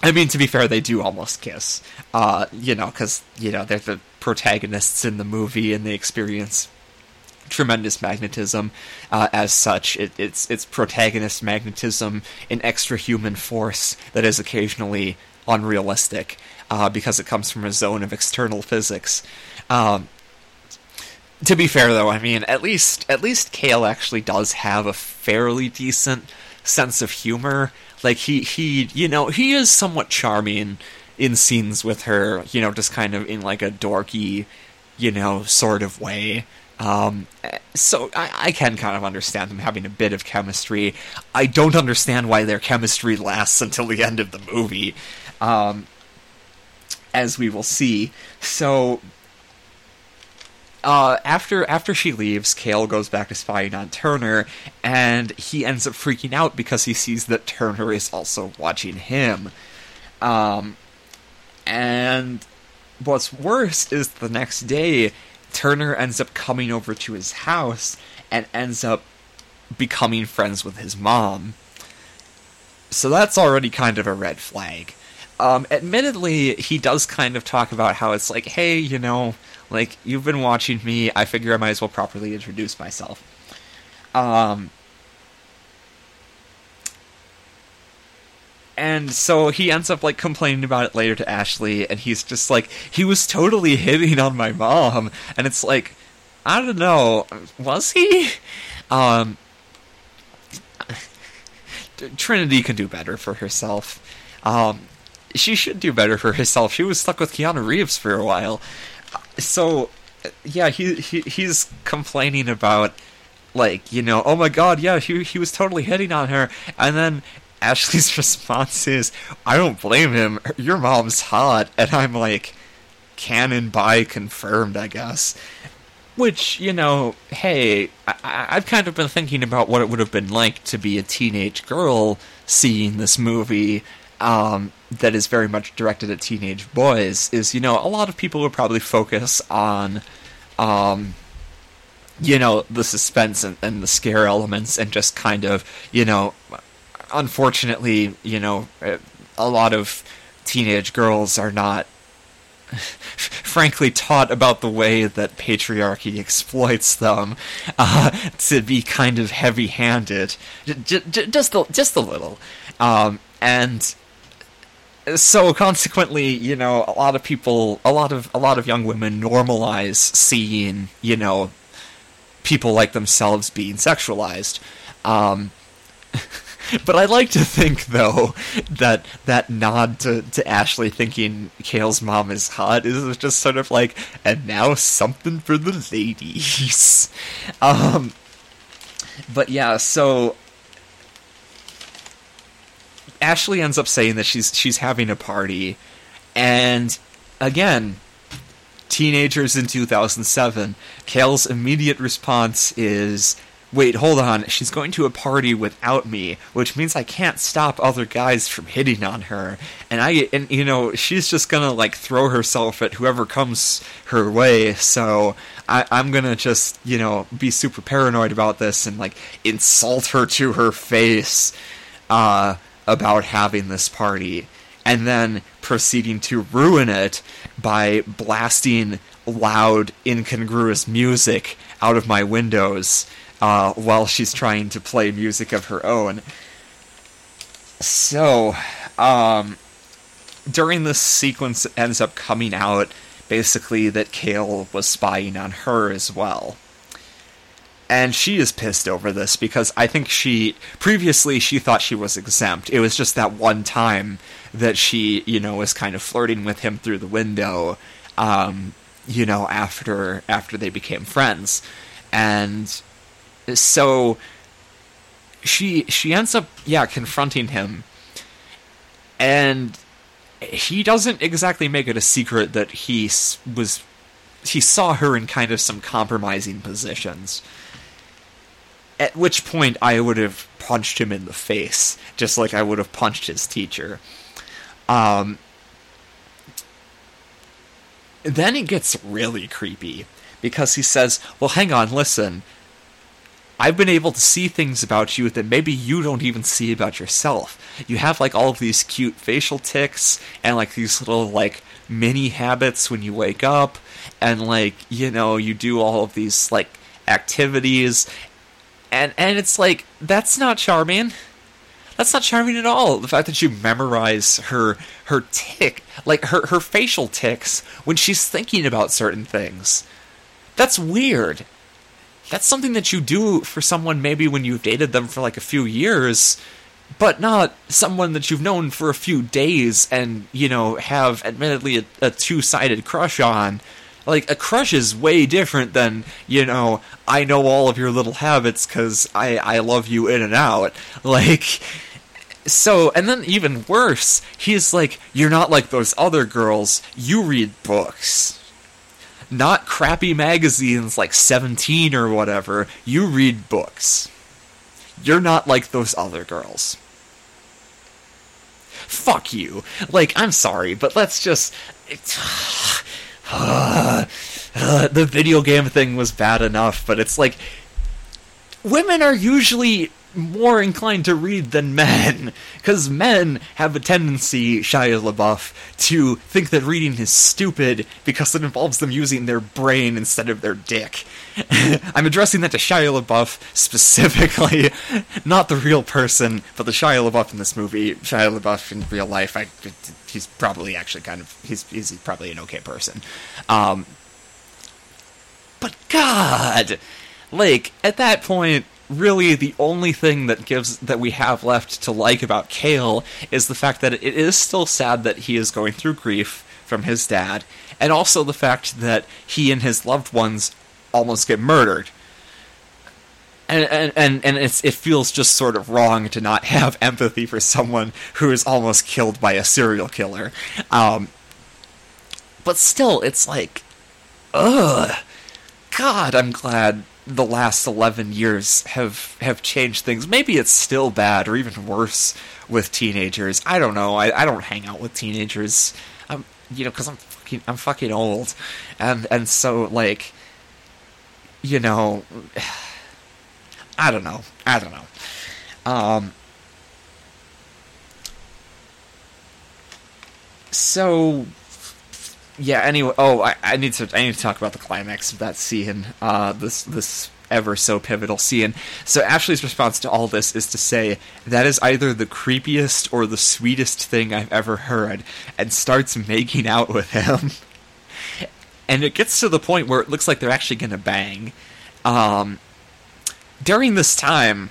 I mean, to be fair, they do almost kiss. Uh, you know, because you know they're the protagonists in the movie, and they experience tremendous magnetism. Uh, as such, it, it's it's protagonist magnetism in extra human force that is occasionally unrealistic uh, because it comes from a zone of external physics. Um, to be fair, though, I mean, at least at least Kale actually does have a fairly decent sense of humor. Like he he you know he is somewhat charming in scenes with her. You know, just kind of in like a dorky, you know, sort of way. Um, so I, I, can kind of understand them having a bit of chemistry. I don't understand why their chemistry lasts until the end of the movie, um, as we will see. So uh, after after she leaves, Kale goes back to spying on Turner, and he ends up freaking out because he sees that Turner is also watching him. Um, and what's worse is the next day, Turner ends up coming over to his house and ends up becoming friends with his mom. so that's already kind of a red flag. Um, admittedly, he does kind of talk about how it's like, hey, you know, like you've been watching me. I figure I might as well properly introduce myself. Um, and so he ends up like complaining about it later to Ashley, and he's just like, he was totally hitting on my mom, and it's like, I don't know, was he? Um, Trinity can do better for herself. Um, she should do better for herself. She was stuck with Keanu Reeves for a while. So, yeah, he, he he's complaining about like, you know, oh my god, yeah, he he was totally hitting on her. And then Ashley's response is, I don't blame him. Your mom's hot. And I'm like, canon bi confirmed, I guess. Which, you know, hey, I- have kind of been thinking about what it would have been like to be a teenage girl seeing this movie um, that is very much directed at teenage boys. Is, you know, a lot of people would probably focus on, um, you know, the suspense and, and the scare elements and just kind of, you know, unfortunately, you know, a lot of teenage girls are not frankly taught about the way that patriarchy exploits them uh, to be kind of heavy-handed, j- j- just a, just a little, um, and so consequently, you know, a lot of people, a lot of a lot of young women normalize seeing, you know, people like themselves being sexualized. Um, but I like to think, though, that that nod to, to Ashley thinking Kale's mom is hot is just sort of like, and now something for the ladies. Um, but yeah, so Ashley ends up saying that she's she's having a party, and again, teenagers in 2007. Kale's immediate response is wait, hold on, she's going to a party without me, which means I can't stop other guys from hitting on her. And I, and you know, she's just gonna like throw herself at whoever comes her way. So I, I'm gonna just, you know, be super paranoid about this and like insult her to her face, uh, about having this party. And then proceeding to ruin it by blasting loud, incongruous music out of my windows uh, while she's trying to play music of her own. So, um, during this sequence, ends up coming out basically that Kale was spying on her as well. And she is pissed over this because I think she previously she thought she was exempt. It was just that one time that she, you know, was kind of flirting with him through the window, um, you know, after after they became friends. And so she she ends up yeah confronting him and he doesn't exactly make it a secret that he was he saw her in kind of some compromising positions. At which point I would have punched him in the face just like I would have punched his teacher. Um then it gets really creepy because he says well hang on listen. I've been able to see things about you that maybe you don't even see about yourself. You have like all of these cute facial tics and like these little like mini habits when you wake up and like, you know, you do all of these like activities and and it's like that's not charming. That's not charming at all. The fact that you memorize her her tick, like her her facial tics when she's thinking about certain things. That's weird that's something that you do for someone maybe when you've dated them for like a few years, but not someone that you've known for a few days and, you know, have admittedly a, a two sided crush on. Like, a crush is way different than, you know, I know all of your little habits because I, I love you in and out. Like, so, and then even worse, he's like, You're not like those other girls, you read books not crappy magazines like 17 or whatever. You read books. You're not like those other girls. Fuck you. Like, I'm sorry, but let's just. Uh, uh, the video game thing was bad enough, but it's like. Women are usually more inclined to read than men, because men have a tendency, Shia LaBeouf, to think that reading is stupid because it involves them using their brain instead of their dick. I'm addressing that to Shia LaBeouf specifically, not the real person, but the Shia LaBeouf in this movie. Shia LaBeouf in real life, I, he's probably actually kind of he's he's probably an okay person. Um, but God, like at that point, really the only thing that gives that we have left to like about Kale is the fact that it is still sad that he is going through grief from his dad, and also the fact that he and his loved ones almost get murdered. And and and, and it feels just sort of wrong to not have empathy for someone who is almost killed by a serial killer. Um, but still, it's like, ugh, God, I'm glad the last 11 years have have changed things. Maybe it's still bad or even worse with teenagers. I don't know. I, I don't hang out with teenagers. I'm you know cuz I'm fucking I'm fucking old. And and so like you know I don't know. I don't know. Um so yeah. Anyway, oh, I, I, need to I need to talk about the climax of that scene. Uh, this this ever so pivotal scene. So Ashley's response to all this is to say that is either the creepiest or the sweetest thing I've ever heard, and starts making out with him. and it gets to the point where it looks like they're actually gonna bang. Um, during this time,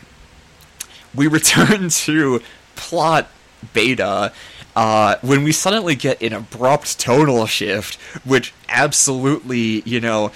we return to plot beta uh, when we suddenly get an abrupt tonal shift, which absolutely, you know,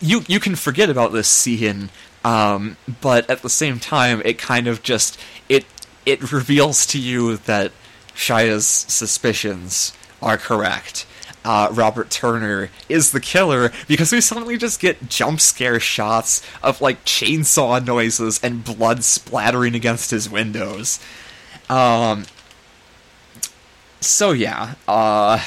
you you can forget about this scene, um, but at the same time, it kind of just it it reveals to you that Shia's suspicions are correct. Uh, Robert Turner is the killer because we suddenly just get jump scare shots of like chainsaw noises and blood splattering against his windows. Um, so yeah, uh,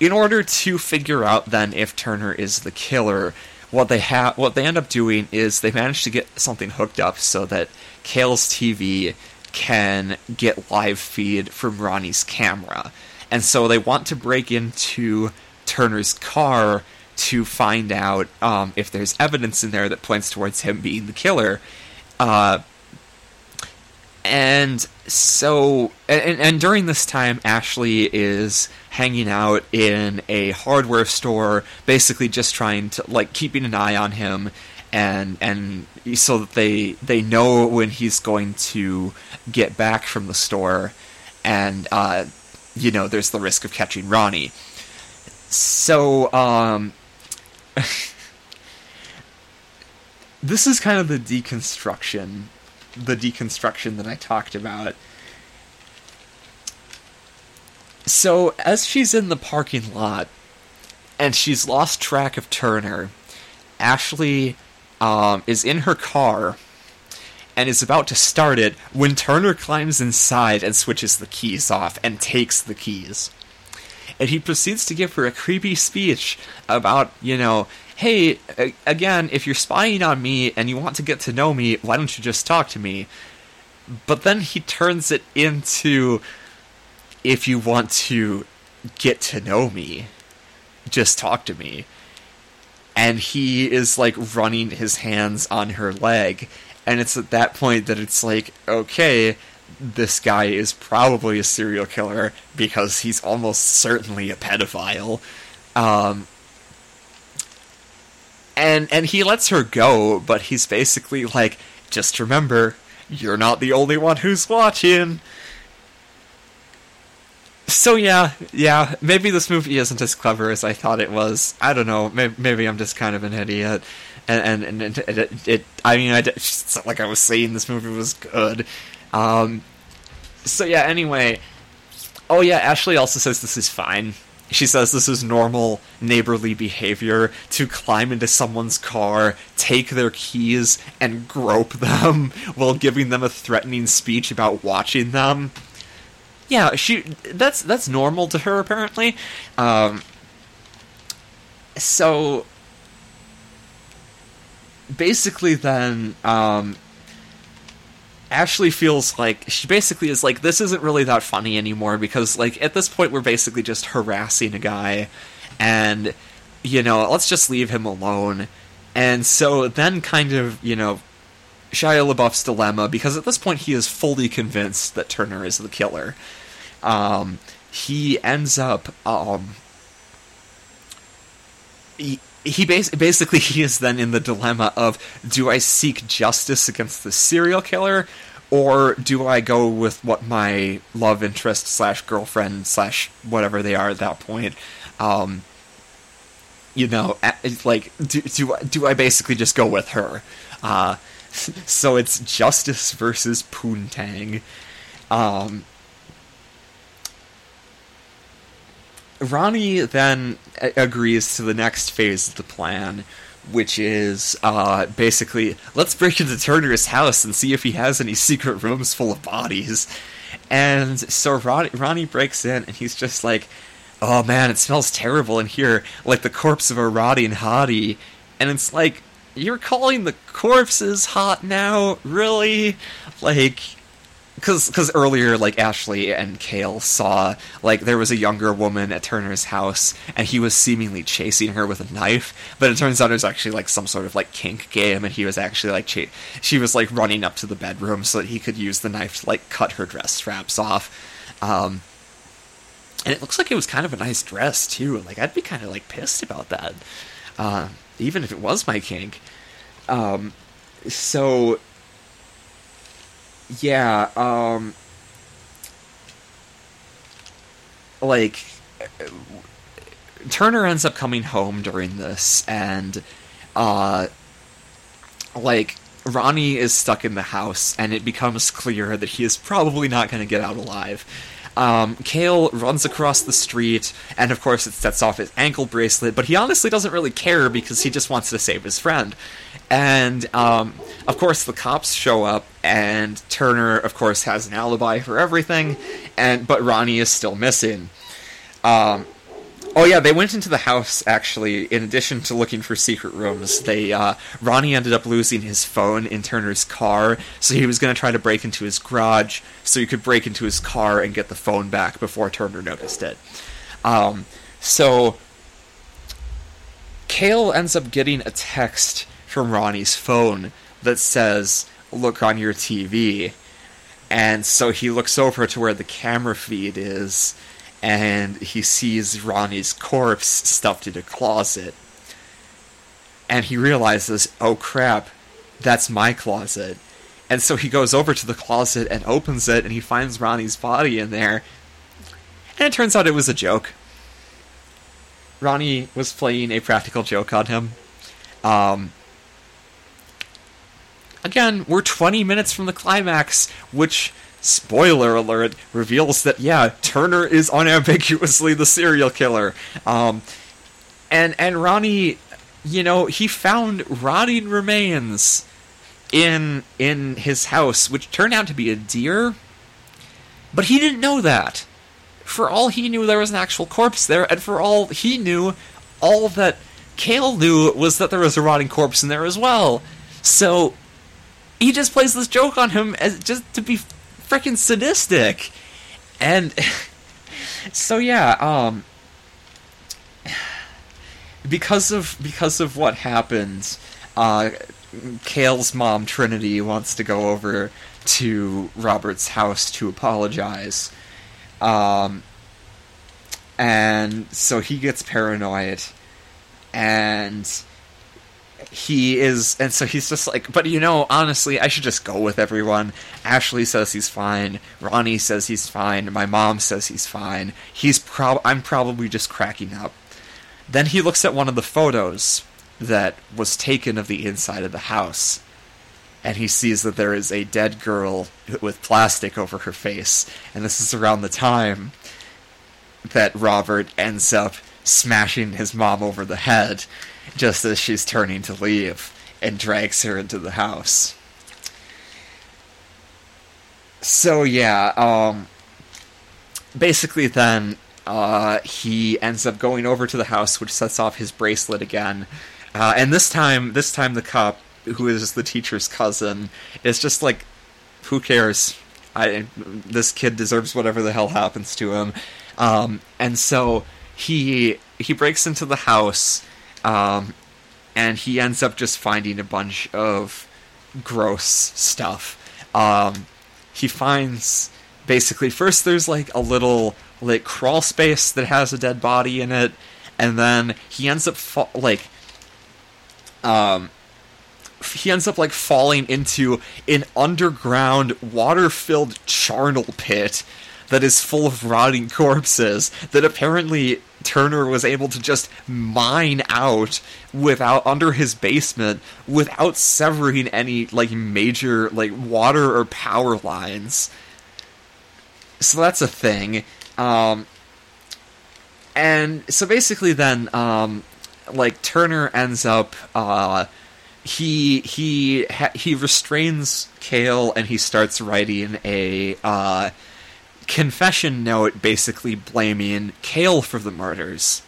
in order to figure out then if Turner is the killer, what they have, what they end up doing is they manage to get something hooked up so that Kale's TV can get live feed from Ronnie's camera, and so they want to break into Turner's car to find out um, if there's evidence in there that points towards him being the killer. Uh, and so and, and during this time ashley is hanging out in a hardware store basically just trying to like keeping an eye on him and and so that they they know when he's going to get back from the store. And uh you know there's the risk of catching ronnie. So um this is kind of the deconstruction the deconstruction that I talked about. So, as she's in the parking lot and she's lost track of Turner, Ashley um, is in her car and is about to start it when Turner climbs inside and switches the keys off and takes the keys. And he proceeds to give her a creepy speech about, you know, hey, again, if you're spying on me and you want to get to know me, why don't you just talk to me? But then he turns it into if you want to get to know me, just talk to me. And he is like running his hands on her leg. And it's at that point that it's like, okay, this guy is probably a serial killer because he's almost certainly a pedophile. Um, and and he lets her go, but he's basically like, just remember, you're not the only one who's watching. So yeah, yeah, maybe this movie isn't as clever as I thought it was. I don't know. Maybe, maybe I'm just kind of an idiot. And and, and, and it, it, I mean, I, it's not like I was saying this movie was good. Um, so yeah. Anyway, oh yeah. Ashley also says this is fine. She says this is normal neighborly behavior to climb into someone's car, take their keys, and grope them while giving them a threatening speech about watching them. Yeah, she that's that's normal to her apparently. Um, so basically then um, Ashley feels like she basically is like this isn't really that funny anymore because like at this point we're basically just harassing a guy and you know let's just leave him alone. And so then kind of you know Shia LaBeouf's dilemma because at this point he is fully convinced that Turner is the killer. Um, he ends up um, he bas- basically he is then in the dilemma of do I seek justice against the serial killer or do I go with what my love interest slash girlfriend slash whatever they are at that point? Um, you know like do, do, do I basically just go with her? Uh, so it's justice versus poontang. Um, Ronnie then agrees to the next phase of the plan, which is uh, basically let's break into Turner's house and see if he has any secret rooms full of bodies. And so Ronnie, Ronnie breaks in and he's just like, "Oh man, it smells terrible in here, like the corpse of a rotting hottie." And it's like, you're calling the corpses hot now, really? Like, because because earlier like Ashley and Kale saw like there was a younger woman at Turner's house and he was seemingly chasing her with a knife, but it turns out it was actually like some sort of like kink game and he was actually like cha- she was like running up to the bedroom so that he could use the knife to like cut her dress straps off. Um, and it looks like it was kind of a nice dress too. Like I'd be kind of like pissed about that, uh, even if it was my kink. Um, so yeah, um like Turner ends up coming home during this and uh like Ronnie is stuck in the house and it becomes clear that he is probably not going to get out alive. Um, Kale runs across the street, and of course, it sets off his ankle bracelet, but he honestly doesn't really care because he just wants to save his friend. And um, of course, the cops show up, and Turner, of course, has an alibi for everything, and but Ronnie is still missing. Um, oh yeah, they went into the house actually. In addition to looking for secret rooms, they uh, Ronnie ended up losing his phone in Turner's car, so he was going to try to break into his garage so he could break into his car and get the phone back before Turner noticed it. Um, so Kale ends up getting a text from Ronnie's phone that says, Look on your TV. And so he looks over to where the camera feed is, and he sees Ronnie's corpse stuffed in a closet. And he realizes, oh crap, that's my closet. And so he goes over to the closet and opens it, and he finds Ronnie's body in there. And it turns out it was a joke. Ronnie was playing a practical joke on him. Um, again, we're 20 minutes from the climax, which, spoiler alert, reveals that, yeah, Turner is unambiguously the serial killer. Um, and, and Ronnie, you know, he found rotting remains in, in his house, which turned out to be a deer. But he didn't know that. For all he knew, there was an actual corpse there, and for all he knew, all that Kale knew was that there was a rotting corpse in there as well. So he just plays this joke on him as just to be freaking sadistic. And so yeah, um because of because of what happened, uh Kale's mom Trinity wants to go over to Robert's house to apologize. Um and so he gets paranoid and he is and so he's just like but you know honestly i should just go with everyone. Ashley says he's fine. Ronnie says he's fine. My mom says he's fine. He's prob i'm probably just cracking up. Then he looks at one of the photos that was taken of the inside of the house and he sees that there is a dead girl with plastic over her face and this is around the time that robert ends up smashing his mom over the head just as she's turning to leave and drags her into the house. So yeah, um basically then uh he ends up going over to the house which sets off his bracelet again. Uh, and this time this time the cop who is the teacher's cousin is just like who cares? I this kid deserves whatever the hell happens to him. Um, and so he he breaks into the house, um, and he ends up just finding a bunch of gross stuff. Um, he finds basically first there's like a little like crawl space that has a dead body in it, and then he ends up fa- like um he ends up like falling into an underground water-filled charnel pit that is full of rotting corpses that apparently Turner was able to just mine out without under his basement without severing any like major like water or power lines. So that's a thing. Um and so basically then um like Turner ends up uh he he he restrains Kale and he starts writing a uh confession note basically blaming Kale for the murders,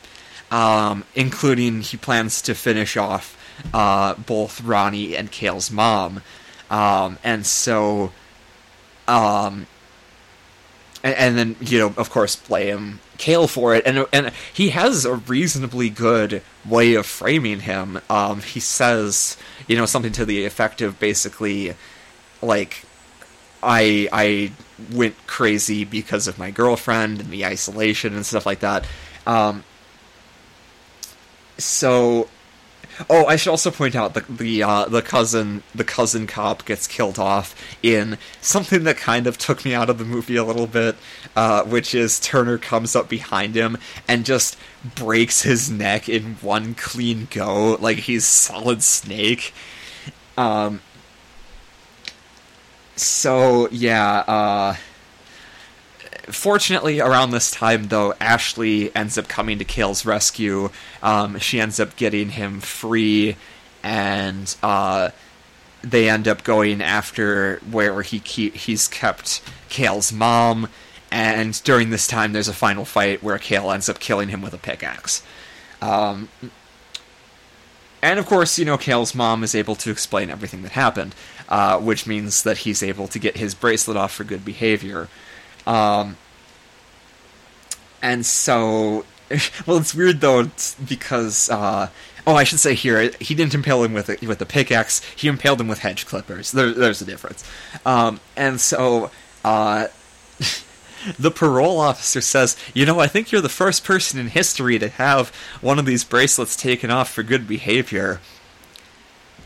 um, including he plans to finish off uh, both Ronnie and Kale's mom. Um, and so, um, and, and, then, you know, of course, blame Kale for it. And, and he has a reasonably good way of framing him. Um, he says, you know, something to the effect of basically, like, I I went crazy because of my girlfriend and the isolation and stuff like that. Um, so, oh, I should also point out the the uh, the cousin the cousin cop gets killed off in something that kind of took me out of the movie a little bit, uh, which is Turner comes up behind him and just breaks his neck in one clean go, like he's Solid Snake. Um, so yeah, uh, fortunately, around this time though, Ashley ends up coming to Kale's rescue. Um, she ends up getting him free, and uh, they end up going after where he keep, he's kept Kale's mom. And during this time, there's a final fight where Kale ends up killing him with a pickaxe. Um, and of course, you know, Kale's mom is able to explain everything that happened uh, which means that he's able to get his bracelet off for good behavior. Um, and so, well, it's weird though because uh, oh, I should say here he didn't impale him with a, with a pickaxe. He impaled him with hedge clippers. There, there's a difference. Um, and so. Uh, the parole officer says, You know, I think you're the first person in history to have one of these bracelets taken off for good behavior.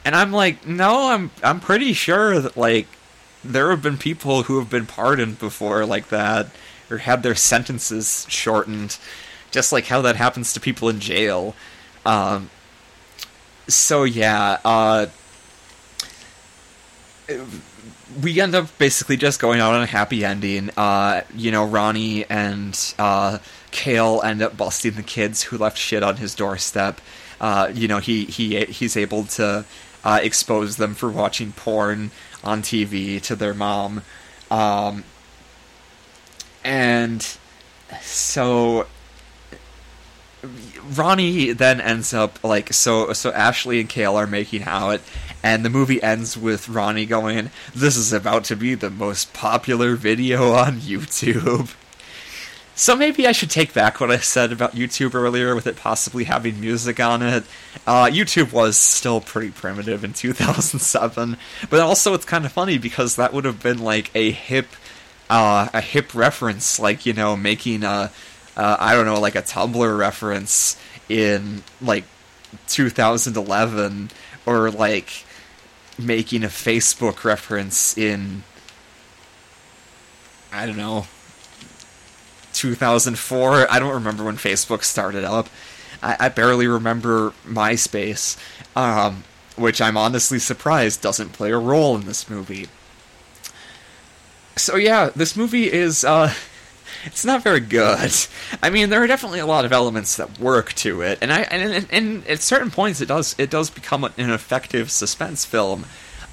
And I'm like, no, I'm I'm pretty sure that like there have been people who have been pardoned before like that or had their sentences shortened, just like how that happens to people in jail. Um, so yeah, uh, we end up basically just going out on a happy ending. Uh, you know, Ronnie and uh, Kale end up busting the kids who left shit on his doorstep. Uh, you know, he he he's able to uh, expose them for watching porn on TV to their mom. Um, and so Ronnie then ends up like so so Ashley and Kale are making out and the movie ends with Ronnie going this is about to be the most popular video on YouTube. So maybe I should take back what I said about YouTube earlier with it possibly having music on it. Uh, YouTube was still pretty primitive in 2007, but also it's kind of funny because that would have been like a hip, uh, a hip reference, like you know, making a, uh, I don't know, like a Tumblr reference in like 2011, or like making a Facebook reference in, I don't know, 2004. I don't remember when Facebook started up. I, I barely remember MySpace, um, which I'm honestly surprised doesn't play a role in this movie. So yeah, this movie is uh, it's not very good. I mean, there are definitely a lot of elements that work to it, and I and, and, at certain points it does it does become an effective suspense film.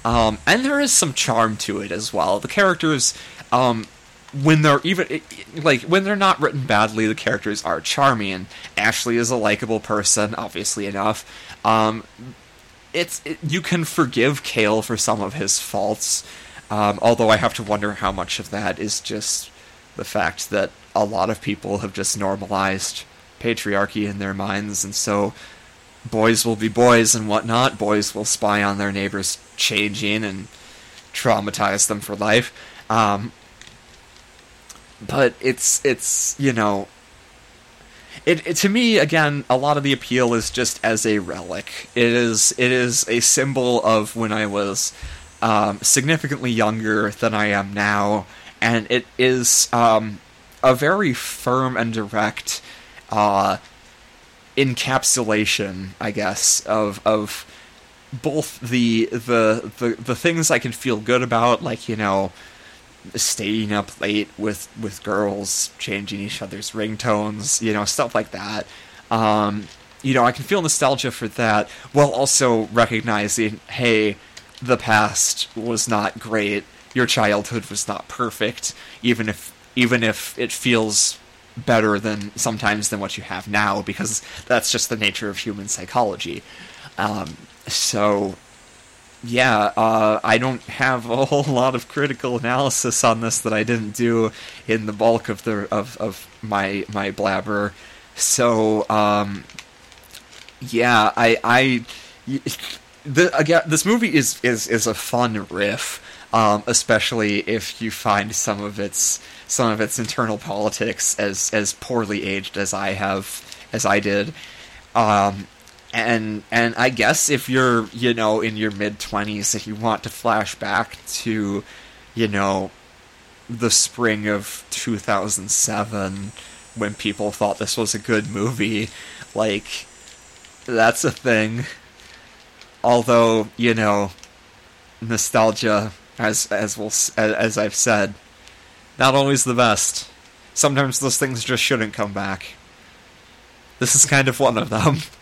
Um, and there is some charm to it as well. The characters um, when they're even like when they're not written badly, the characters are charming. Ashley is a likable person, obviously enough. Um, it's it, you can forgive Kale for some of his faults. Um, although I have to wonder how much of that is just the fact that a lot of people have just normalized patriarchy in their minds, and so boys will be boys and whatnot. Boys will spy on their neighbors changing and traumatize them for life. Um, but it's it's you know it, it, to me again a lot of the appeal is just as a relic. It is it is a symbol of when i was um, significantly younger than i am now. And it is um, a very firm and direct uh, encapsulation i guess of of both the, the the the things i can feel good about like you know staying up late with with girls, changing each other's ringtones, you know, stuff like that. Um, you know, I can feel nostalgia for that while also recognizing, hey, the past was not great. Your childhood was not perfect, even if even if it feels better than sometimes than what you have now, because that's just the nature of human psychology. Um, so yeah, uh, I don't have a whole lot of critical analysis on this that I didn't do in the bulk of the of, of my my blabber. So um, yeah, I I the again this movie is is is a fun riff, um, especially if you find some of its some of its internal politics as as poorly aged as I have as I did. Um, and and I guess if you're you know in your mid twenties and you want to flash back to you know the spring of 2007 when people thought this was a good movie like that's a thing. Although you know nostalgia as as we'll as I've said not always the best. Sometimes those things just shouldn't come back. This is kind of one of them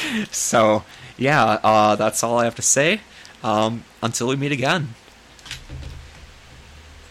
so, yeah, uh, that's all I have to say. Um, until we meet again.